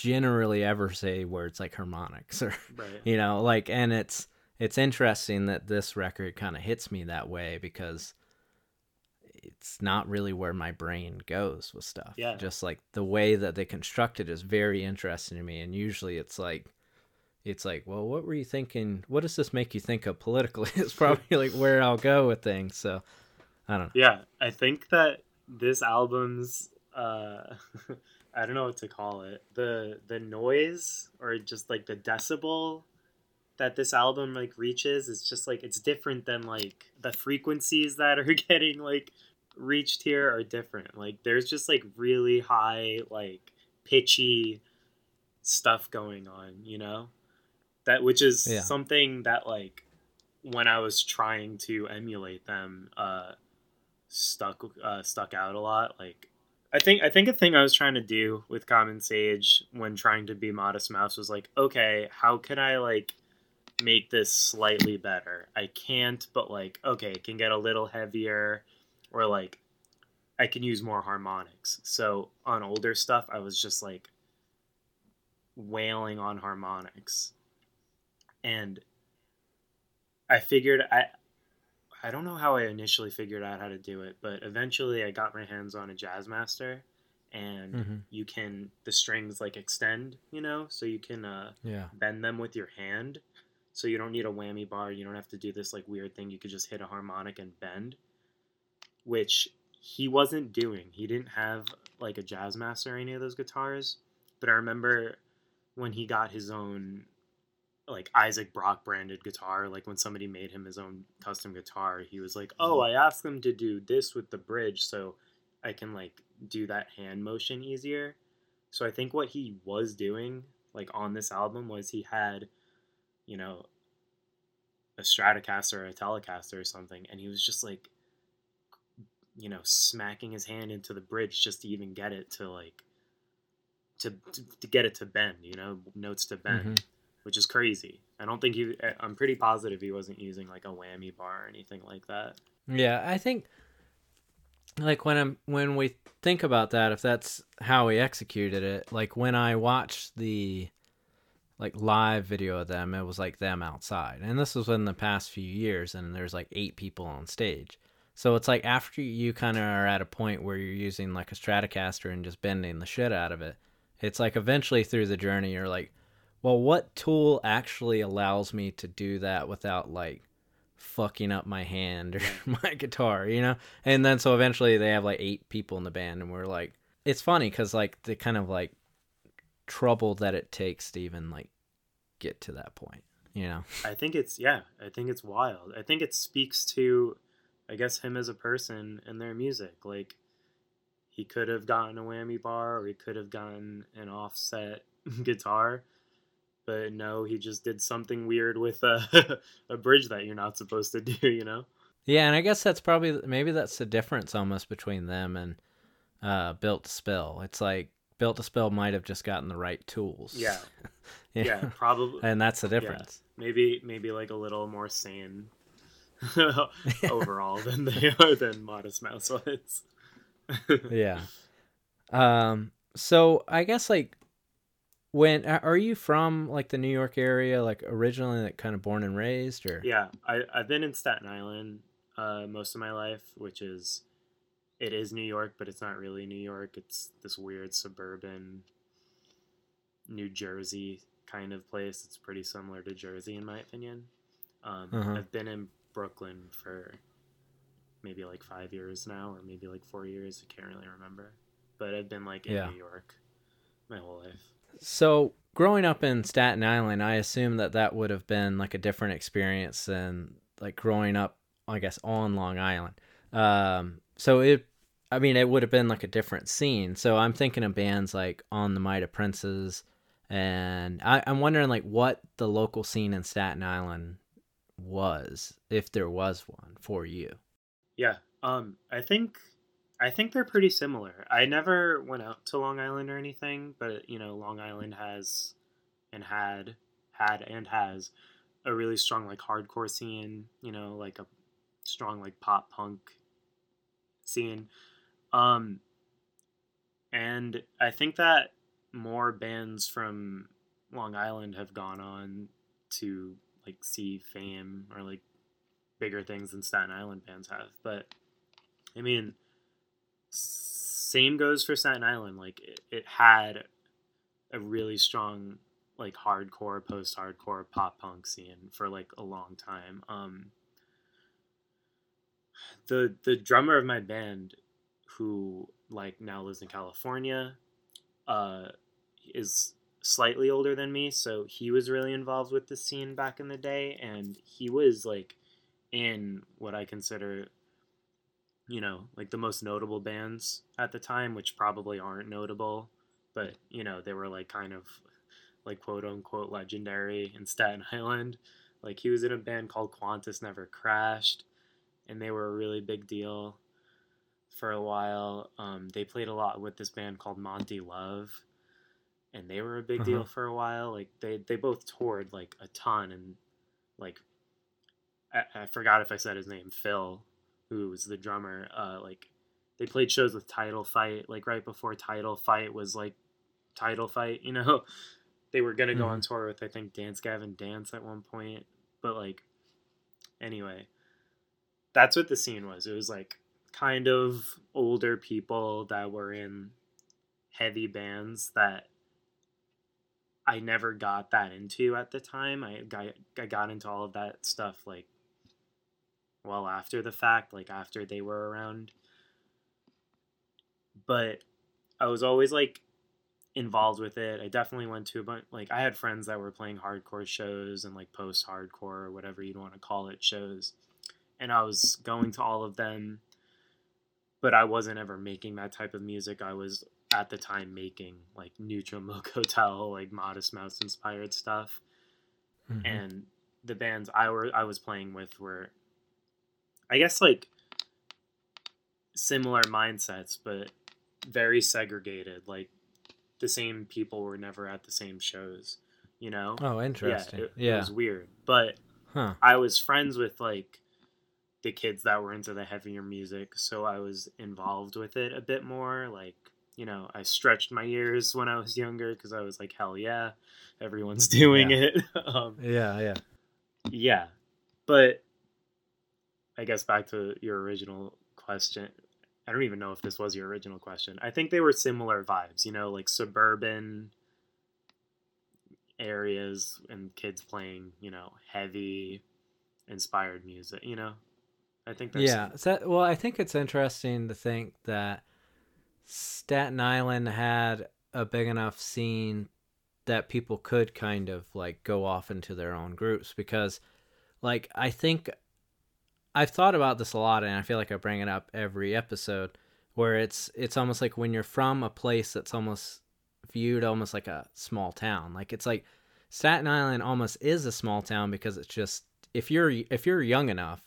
generally ever say words like harmonics or right you know like and it's it's interesting that this record kind of hits me that way because it's not really where my brain goes with stuff Yeah. just like the way that they construct it is very interesting to me and usually it's like it's like, well, what were you thinking? What does this make you think of politically? it's probably like where I'll go with things. So I don't know. Yeah, I think that this album's uh I don't know what to call it. The the noise or just like the decibel that this album like reaches is just like it's different than like the frequencies that are getting like reached here are different. Like there's just like really high like pitchy stuff going on, you know? That which is Yeah. something that like when I was trying to emulate them uh stuck uh, stuck out a lot. Like, I think I think a thing I was trying to do with Common Sage when trying to be Modest Mouse was like, okay, how can I like make this slightly better? I can't, but like, okay, it can get a little heavier, or like, I can use more harmonics. So on older stuff, I was just like wailing on harmonics, and I figured I I don't know how I initially figured out how to do it, but eventually I got my hands on a Jazzmaster, and Mhm. you can the strings like extend, you know, so you can uh, Yeah. bend them with your hand. So you don't need a whammy bar. You don't have to do this like weird thing. You could just hit a harmonic and bend, which he wasn't doing. He didn't have like a Jazzmaster or any of those guitars. But I remember when he got his own like Isaac Brock branded guitar, like when somebody made him his own custom guitar, he was like, "Oh, I asked them to do this with the bridge so I can like do that hand motion easier." So I think what he was doing like on this album was he had you know a Stratocaster or a Telecaster or something and he was just like you know smacking his hand into the bridge just to even get it to like to, to, to get it to bend, you know, notes to bend Mhm. Which is crazy. I don't think he. I'm pretty positive he wasn't using like a whammy bar or anything like that. Yeah, I think like when I'm when we think about that, if that's how he executed it, like when I watched the like live video of them, it was like them outside. And this was in the past few years and there's like eight people on stage. So it's like after you kind of are at a point where you're using like a Stratocaster and just bending the shit out of it, it's like eventually through the journey you're like, well, what tool actually allows me to do that without like fucking up my hand or my guitar, you know? And then so eventually they have like eight people in the band, and we're like, it's funny because like the kind of like trouble that it takes to even like get to that point, you know? I think it's yeah. I think it's wild. I think it speaks to, I guess, him as a person and their music. Like, he could have gotten a whammy bar, or he could have gotten an offset guitar. But no, he just did something weird with a, a bridge that you're not supposed to do, you know? Yeah, and I guess that's probably maybe that's the difference almost between them and uh, Built to Spill. It's like Built to Spill might have just gotten the right tools. Yeah. You Yeah, probably. and that's the difference. maybe maybe like a little more sane overall than they are than Modest Mouse was. yeah. Um. So I guess like, when are you from like the New York area, like originally, like kind of born and raised, or yeah, I I've been in Staten Island uh, most of my life, which is it is New York, but it's not really New York. It's this weird suburban New Jersey kind of place. It's pretty similar to Jersey in my opinion. Um, Uh-huh. I've been in Brooklyn for maybe like five years now, or maybe like four years. I can't really remember, but I've been like in Yeah. New York my whole life. So growing up in Staten Island, I assume that that would have been like a different experience than like growing up, I guess, on Long Island. Um, so it, I mean, it would have been like a different scene. So I'm thinking of bands like On the Might of Princes, and I, I'm wondering like what the local scene in Staten Island was, if there was one for you. Yeah. Um I think I think they're pretty similar. I never went out to Long Island or anything, but you know, Long Island has and had had and has a really strong like hardcore scene, you know, like a strong like pop punk scene. Um and I think that more bands from Long Island have gone on to like see fame or like bigger things than Staten Island bands have. But I mean, same goes for Staten Island. Like it, it had a really strong like hardcore, post hardcore, pop punk scene for like a long time. Um, the the drummer of my band, who like now lives in California, uh, is slightly older than me, so he was really involved with the scene back in the day, and he was like in what I consider, you know, like the most notable bands at the time, which probably aren't notable, but you know, they were like kind of like quote unquote legendary in Staten Island. Like he was in a band called Qantas Never Crashed, and they were a really big deal for a while. Um, they played a lot with this band called Monty Love, and they were a big deal Uh-huh. for a while. Like they they both toured like a ton, and like I, I forgot if I said his name, Phil, who was the drummer. Uh, like they played shows with Title Fight, like right before Title Fight was like Title Fight. You know, they were gonna go on tour with I think Dance Gavin Dance at one point, but like anyway, that's what the scene was. It was like kind of older people that were in heavy bands that I never got that into at the time. I got I got into all of that stuff like well after the fact, like after they were around. But I was always like involved with it. I definitely went to a bunch like I had friends that were playing hardcore shows and like post hardcore or whatever you'd want to call it shows. And I was going to all of them, but I wasn't ever making that type of music. I was at the time making like Neutral Milk Hotel, like Modest Mouse inspired stuff. Mhm. And the bands I were I was playing with were I guess like similar mindsets, but very segregated. Like the same people were never at the same shows, you know? oh, interesting. Yeah, it, Yeah. it was weird. But huh. I was friends with like the kids that were into the heavier music, so I was involved with it a bit more. Like, you know, I stretched my ears when I was younger because I was like, hell yeah, everyone's doing Yeah. it. um, Yeah. Yeah. yeah, but I guess back to your original question. I don't even know if this was your original question. I think they were similar vibes, you know, like suburban areas and kids playing, you know, heavy inspired music, you know. I think that's Yeah. So, well, I think it's interesting to think that Staten Island had a big enough scene that people could kind of like go off into their own groups because like I think I've thought about this a lot and I feel like I bring it up every episode where it's it's almost like when you're from a place that's almost viewed almost like a small town. Like it's like Staten Island almost is a small town because it's just if you're if you're young enough,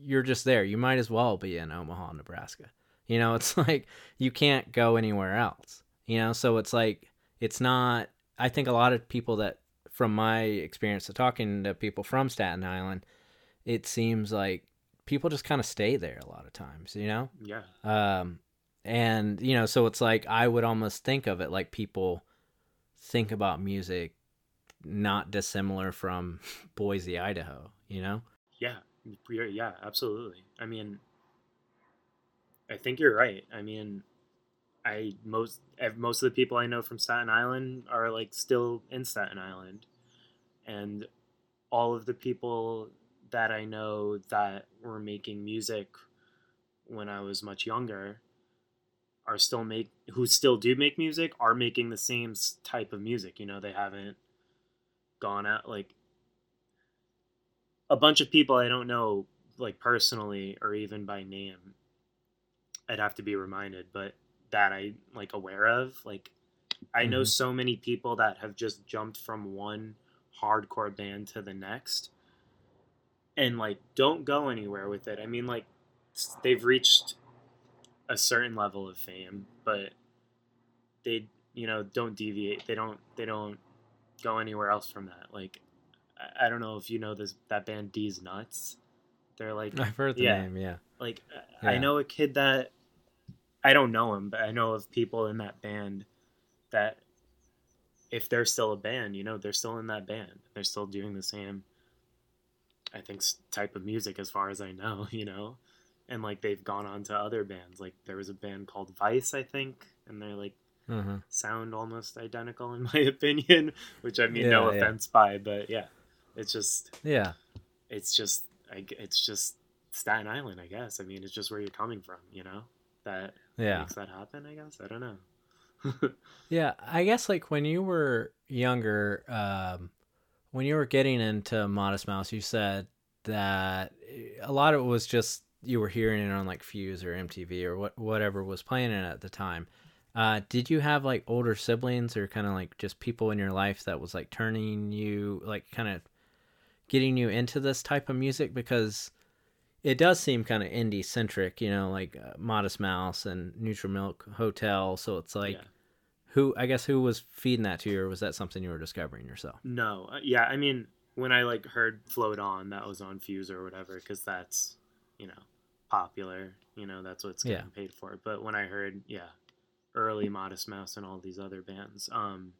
you're just there. You might as well be in Omaha, Nebraska. You know, it's like you can't go anywhere else. You know, so it's like it's not I think a lot of people that from my experience of talking to people from Staten Island, it seems like people just kind of stay there a lot of times, you know? yeah. Um, and you know, so it's like I would almost think of it like people think about music not dissimilar from Boise, Idaho. You know? Yeah, yeah, absolutely. I mean, I think you're right. I mean, I most most of the people I know from Staten Island are like still in Staten Island, and all of the people that I know that were making music when I was much younger are still make who still do make music are making the same type of music. You know, they haven't gone out like a bunch of people I don't know like personally or even by name. I'd have to be reminded, but that I like aware of. Like I know Mhm. so many people that have just jumped from one hardcore band to the next and like don't go anywhere with it. I mean like they've reached a certain level of fame, but they you know don't deviate. They don't they don't go anywhere else from that. Like I, I don't know if you know this that band D's Nuts. They're like I've heard the Yeah. name. Yeah. like I know a kid that I don't know him, but I know of people in that band that if they're still a band, you know, they're still in that band. They're still doing the same I think type of music as far as I know, you know. And like they've gone on to other bands. Like there was a band called Vice, I think, and they're like Uh-huh. sound almost identical in my opinion, which I mean no Yeah, yeah. offense by, but yeah, it's just Yeah. it's just like it's just Staten Island, I guess. I mean, it's just where you're coming from, you know. That Yeah. makes that happen. I guess I don't know. Yeah, I guess like when you were younger, um, when you were getting into Modest Mouse, you said that a lot of it was just you were hearing it on like Fuse or MTV or what whatever was playing it at the time. Uh, did you have like older siblings or kind of like just people in your life that was like turning you like kind of getting you into this type of music because it does seem kind of indie centric, you know, like uh, Modest Mouse and Neutral Milk Hotel. So it's like, Yeah. Who I guess who was feeding that to you, or was that something you were discovering yourself? No, uh, yeah, I mean, when I like heard "Float On," that was on Fuse or whatever, because that's you know popular. You know, that's what's Yeah. getting paid for. But when I heard, yeah, early Modest Mouse and all these other bands, um,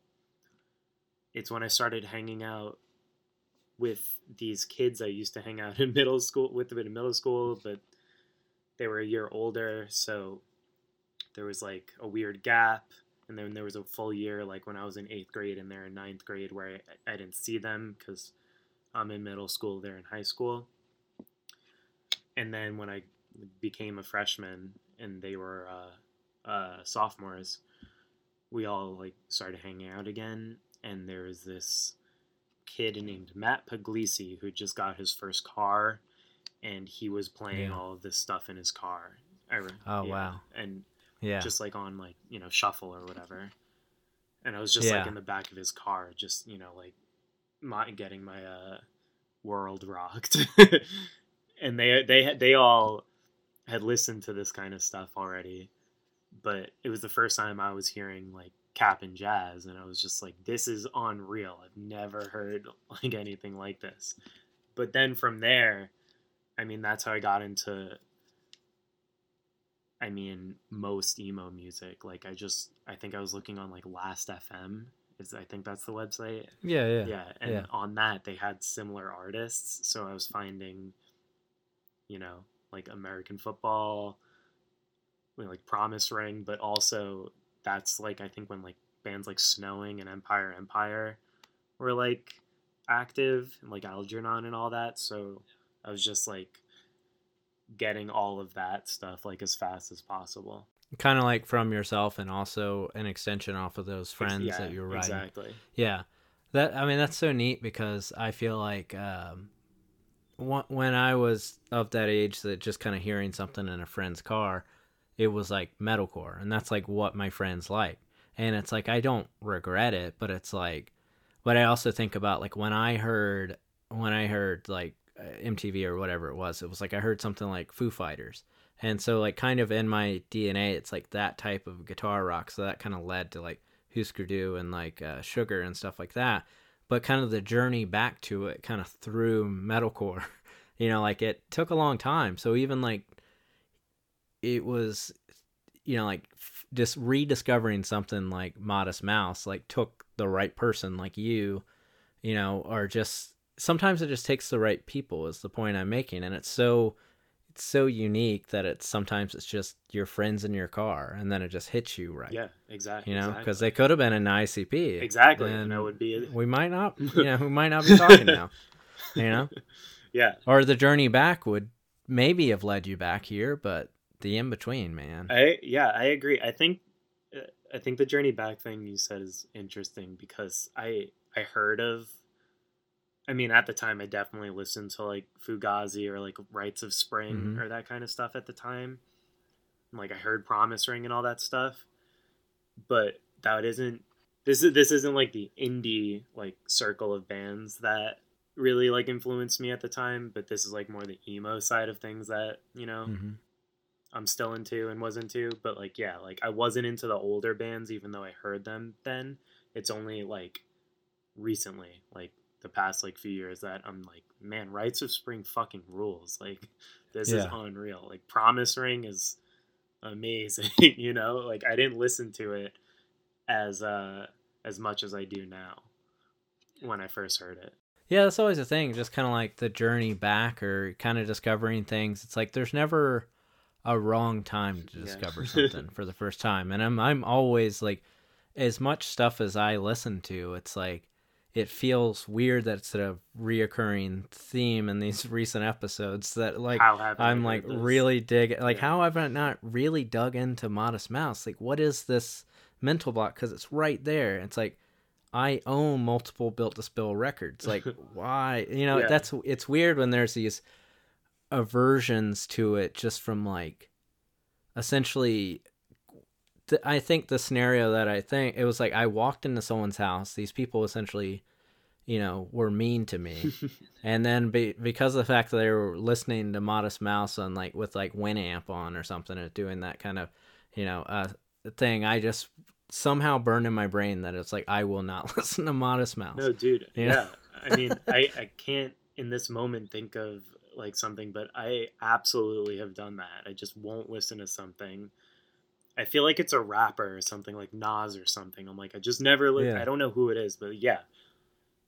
it's when I started hanging out with these kids I used to hang out in middle school with them in middle school, but they were a year older, so there was like a weird gap and then there was a full year like when i was in eighth grade and they're in ninth grade where i, I didn't see them because i'm in middle school they're in high school and then when i became a freshman and they were uh, uh, sophomores we all like started hanging out again and there was this kid named matt puglisi who just got his first car and he was playing Yeah. all of this stuff in his car I Oh, yeah. wow. and Yeah, just like on like you know shuffle or whatever. And i was just like in the back of his car just you know like my getting my uh world rocked. And they they had- they all had listened to this kind of stuff already. But it was the first time i was hearing like Cap'n Jazz and i was just like this is unreal. I've never heard like anything like this. But then from there i mean that's how i got into I mean, most emo music. Like, I just, I think I was looking on like Last.fm. Is I think that's the website. yeah, yeah, Yeah, and yeah. on that they had similar artists. So I was finding, you know, like American football, like Promise Ring, but also that's like I think when like bands like Snowing and Empire Empire were like active, and like Algernon and all that. So I was just like getting all of that stuff like as fast as possible. Kind of like from yourself, and also an extension off of those friends yeah, that you're writing. Exactly. Yeah, that I mean that's so neat because I feel like um, when I was of that age, that just kind of hearing something in a friend's car, it was like metalcore, and that's like what my friends like, and it's like I don't regret it, but it's like, but I also think about like when I heard when I heard like MTV or whatever it was, it was like I heard something like Foo Fighters. And so, like, kind of in my DNA, it's like that type of guitar rock. So that kind of led to like Hüsker Dü and like uh, Sugar and stuff like that. But kind of the journey back to it, kind of through metalcore, you know, like it took a long time. So even like it was, you know, like just rediscovering something like Modest Mouse, like took the right person, like you, you know, or just sometimes it just takes the right people. Is the point I'm making, and it's so it's so unique that it's sometimes it's just your friends in your car and then it just hits you right Yeah, exactly. you know exactly. because they could have been an ICP exactly, and and that would be we might not you know we might not be talking now you know yeah. or the journey back would maybe have led you back here but the in between man I yeah, I agree. I think uh, I think the journey back thing you said is interesting because I I heard of I mean at the time I definitely listened to like Fugazi or like Rites of Spring Mhm. or that kind of stuff at the time. Like I heard Promise Ring and all that stuff. But that isn't this is this isn't like the indie like circle of bands that really like influenced me at the time, but this is like more the emo side of things that, you know, Mhm. I'm still into and was into, but like yeah, like I wasn't into the older bands even though I heard them then. It's only like recently, like the past like few years that I'm like, man, Rites of Spring fucking rules. Like this is unreal. Like Promise Ring is amazing, you know? Like I didn't listen to it as uh as much as I do now when I first heard it. Yeah, that's always a thing. Just kind of like the journey back or kind of discovering things. It's like there's never a wrong time to Yeah. discover something for the first time. And I'm I'm always like as much stuff as I listen to, it's like it feels weird that it's a reoccurring theme in these recent episodes that like I'm like this? really dig like Yeah. how have I not really dug into Modest Mouse? Like what is this mental block cuz it's right there. It's like I own multiple built to spill records. Like why? You know, Yeah. that's it's weird when there's these aversions to it just from like essentially th- I think the scenario that I think it was like I walked into someone's house. These people essentially, you know, were mean to me, and then be, because of the fact that they were listening to Modest Mouse on like with like Winamp on or something, or doing that kind of, you know, uh, thing, I just somehow burned in my brain that it's like I will not listen to Modest Mouse. No, dude. Yeah. Yeah. I mean, I, I can't in this moment think of like something, but I absolutely have done that. I just won't listen to something. I feel like it's a rapper or something like Nas or something. I'm like, I just never. Li- Yeah. I don't know who it is, but yeah,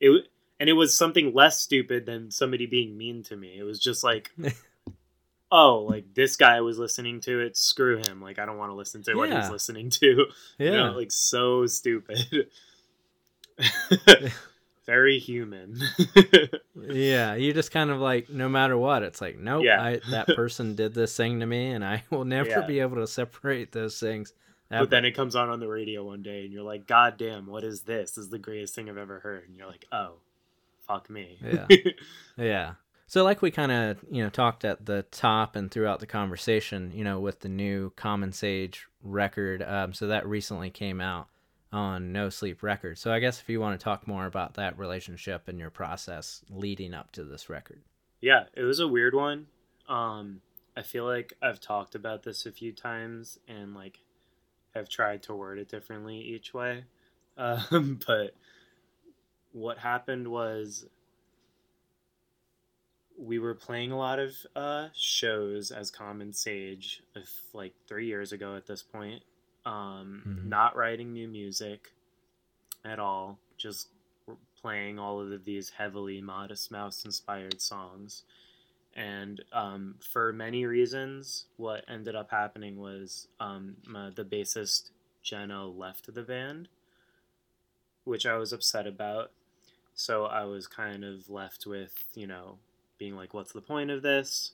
it and it was something less stupid than somebody being mean to me. It was just like. Oh, like this guy was listening to it. Screw him. Like I don't want to listen to what he's Yeah. listening to. yeah, You know, like so stupid. Very human. yeah. You just kind of like no matter what, it's like nope. Yeah. I, that person did this thing to me, and I will never Yeah. be able to separate those things. but then it comes on on the radio one day, and you're like, "God damn, what is this? This is the greatest thing I've ever heard." And you're like, "Oh, fuck me." Yeah. Yeah. So like we kind of, you know, talked at the top and throughout the conversation, you know, with the new Common Sage record, um, so that recently came out on No Sleep Records. So I guess if you want to talk more about that relationship and your process leading up to this record. yeah, it was a weird one. Um, I feel like I've talked about this a few times, and like have tried to word it differently each way. Um, but what happened was we were playing a lot of uh, shows as Common Sage, like three years ago at this point. Um, Mhm. Not writing new music at all, just playing all of these heavily Modest Mouse inspired songs. And um, for many reasons, what ended up happening was um, my, the bassist Jenna left the band, which I was upset about. So I was kind of left with, you know, being like, what's the point of this?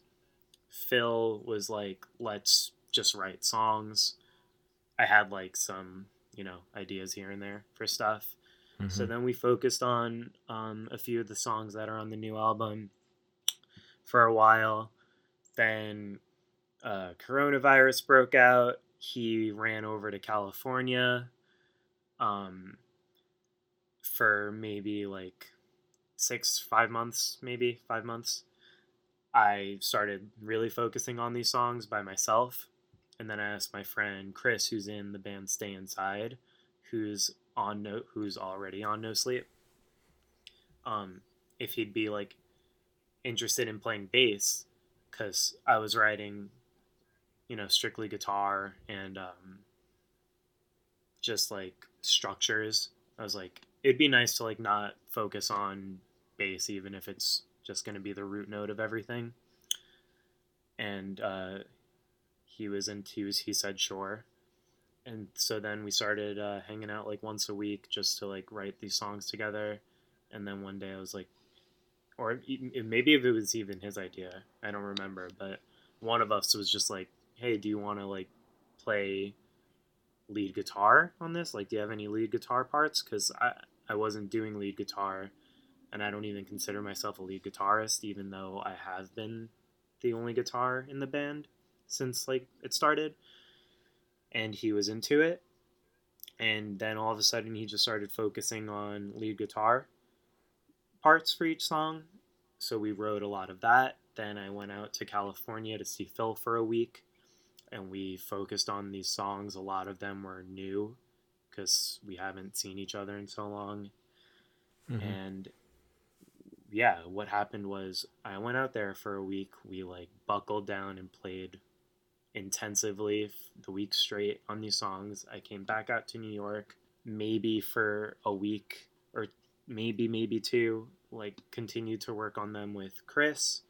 Phil was like, let's just write songs. I had like some, you know, ideas here and there for stuff. So Mhm. then we focused on um, a few of the songs that are on the new album for a while. Then uh, coronavirus broke out. He ran over to California um, for maybe like six, five months, maybe five months. I started really focusing on these songs by myself. And then I asked my friend Chris, who's in the band Stay Inside, who's on no who's already on no sleep um if he'd be like interested in playing bass because i was writing you know strictly guitar and um just like structures. I was like it'd be nice to like not focus on bass even if it's just going to be the root note of everything. And uh he was into he, said sure. And so then we started uh, hanging out like once a week just to like write these songs together. And then one day i was like or maybe if it was even his idea i don't remember but one of us was just like hey do you want to like play lead guitar on this? Like do you have any lead guitar parts? Because i i wasn't doing lead guitar and i don't even consider myself a lead guitarist even though i have been the only guitar in the band since like it started and he was into it. And then all of a sudden, he just started focusing on lead guitar parts for each song. So we wrote a lot of that. Then I went out to California to see Phil for a week, and we focused on these songs. A lot of them were new because we haven't seen each other in so long. Mhm. And yeah, what happened was I went out there for a week. We like buckled down and played intensively the week straight on these songs. I came back out to New York maybe for a week or maybe maybe two, like continued to work on them with Chris.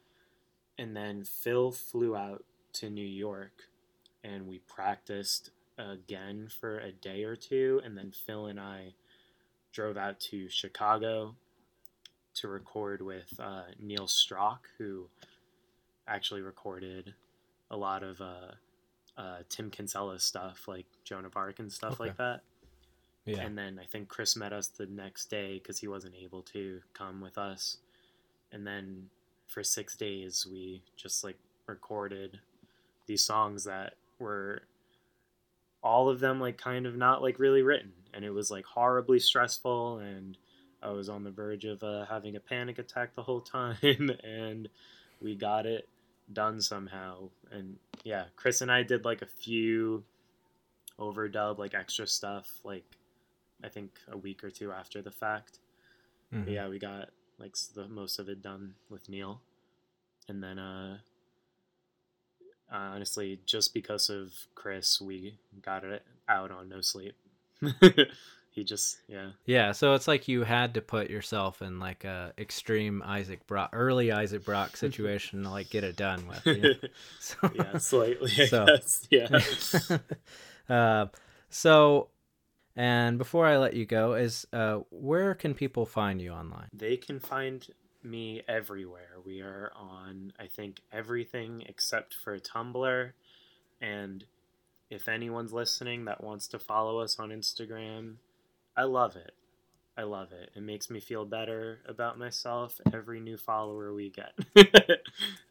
And then Phil flew out to New York and we practiced again for a day or two, and then Phil and I drove out to Chicago to record with uh, Neil Strauch, who actually recorded a lot of uh, uh, Tim Kinsella stuff, like Joan of Arc and stuff like that. Yeah. And then I think Chris met us the next day because he wasn't able to come with us. And then for six days, we just like recorded these songs that were all of them like kind of not like really written. And it was like horribly stressful. And I was on the verge of uh, having a panic attack the whole time. and we got it done somehow. And yeah, Chris and I did like a few overdub, like extra stuff, like I think a week or two after the fact. Mhm. But yeah, we got like the most of it done with Neil, and then uh, uh, honestly, just because of Chris, we got it out on No Sleep. he just yeah Yeah, so it's like you had to put yourself in like a extreme Isaac Brock, early Isaac Brock situation to like get it done with. you know? So, yeah slightly So- yeah. uh, so, and before I let you go, is uh, where can people find you online? They can find me everywhere. We are on, I think, everything except for Tumblr. And if anyone's listening that wants to follow us on Instagram, I love it. I love it. It makes me feel better about myself every new follower we get.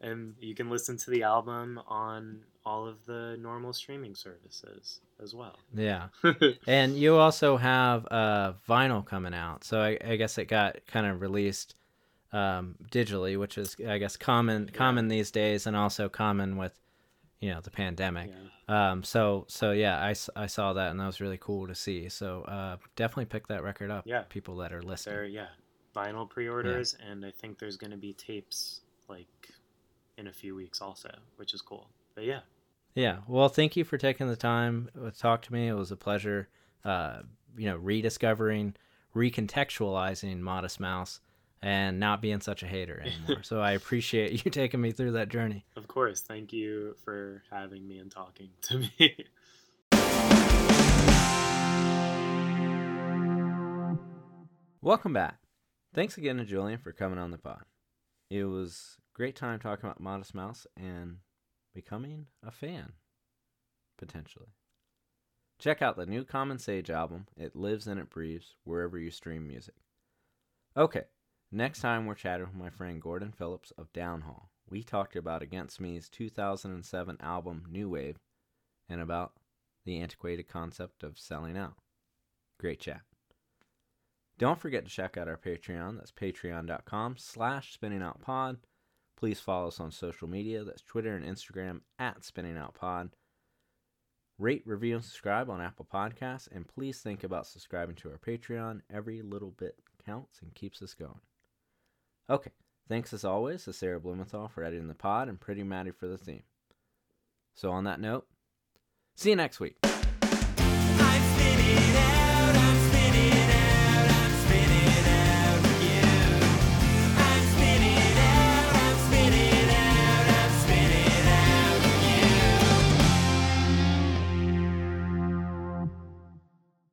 and you can listen to the album on all of the normal streaming services as well. Yeah, and you also have uh, vinyl coming out. So I, I guess it got kind of released um, digitally, which is I guess common common these days, and also common with you know the pandemic. yeah. Um, so so yeah, I, I saw that and that was really cool to see. So uh, definitely pick that record up. Yeah. people that are listening. There, yeah, vinyl pre-orders, and I think there's going to be tapes like in a few weeks also, which is cool. But yeah, Yeah. Well, thank you for taking the time to talk to me. It was a pleasure. Uh, you know, rediscovering, recontextualizing Modest Mouse, and not being such a hater anymore. so I appreciate you taking me through that journey. of course. Thank you for having me and talking to me. Welcome back. Thanks again to Julian for coming on the pod. It was a great time talking about Modest Mouse and becoming a fan, potentially. Check out the new Common Sage album, It Lives and It Breathes, wherever you stream music. Okay, next time we're chatting with my friend Gordon Phillips of Downhaul. We talked about Against Me's 2007 album New Wave and about the antiquated concept of selling out. Great chat. Don't forget to check out our Patreon. That's patreon.com slash spinningoutpod. Please follow us on social media. That's Twitter and Instagram at spinningoutpod. Rate, review, and subscribe on Apple Podcasts. And please think about subscribing to our Patreon. Every little bit counts and keeps us going. Okay. Thanks as always to Sarah Blumenthal for editing the pod and Pretty Maddie for the theme. So on that note, see you next week.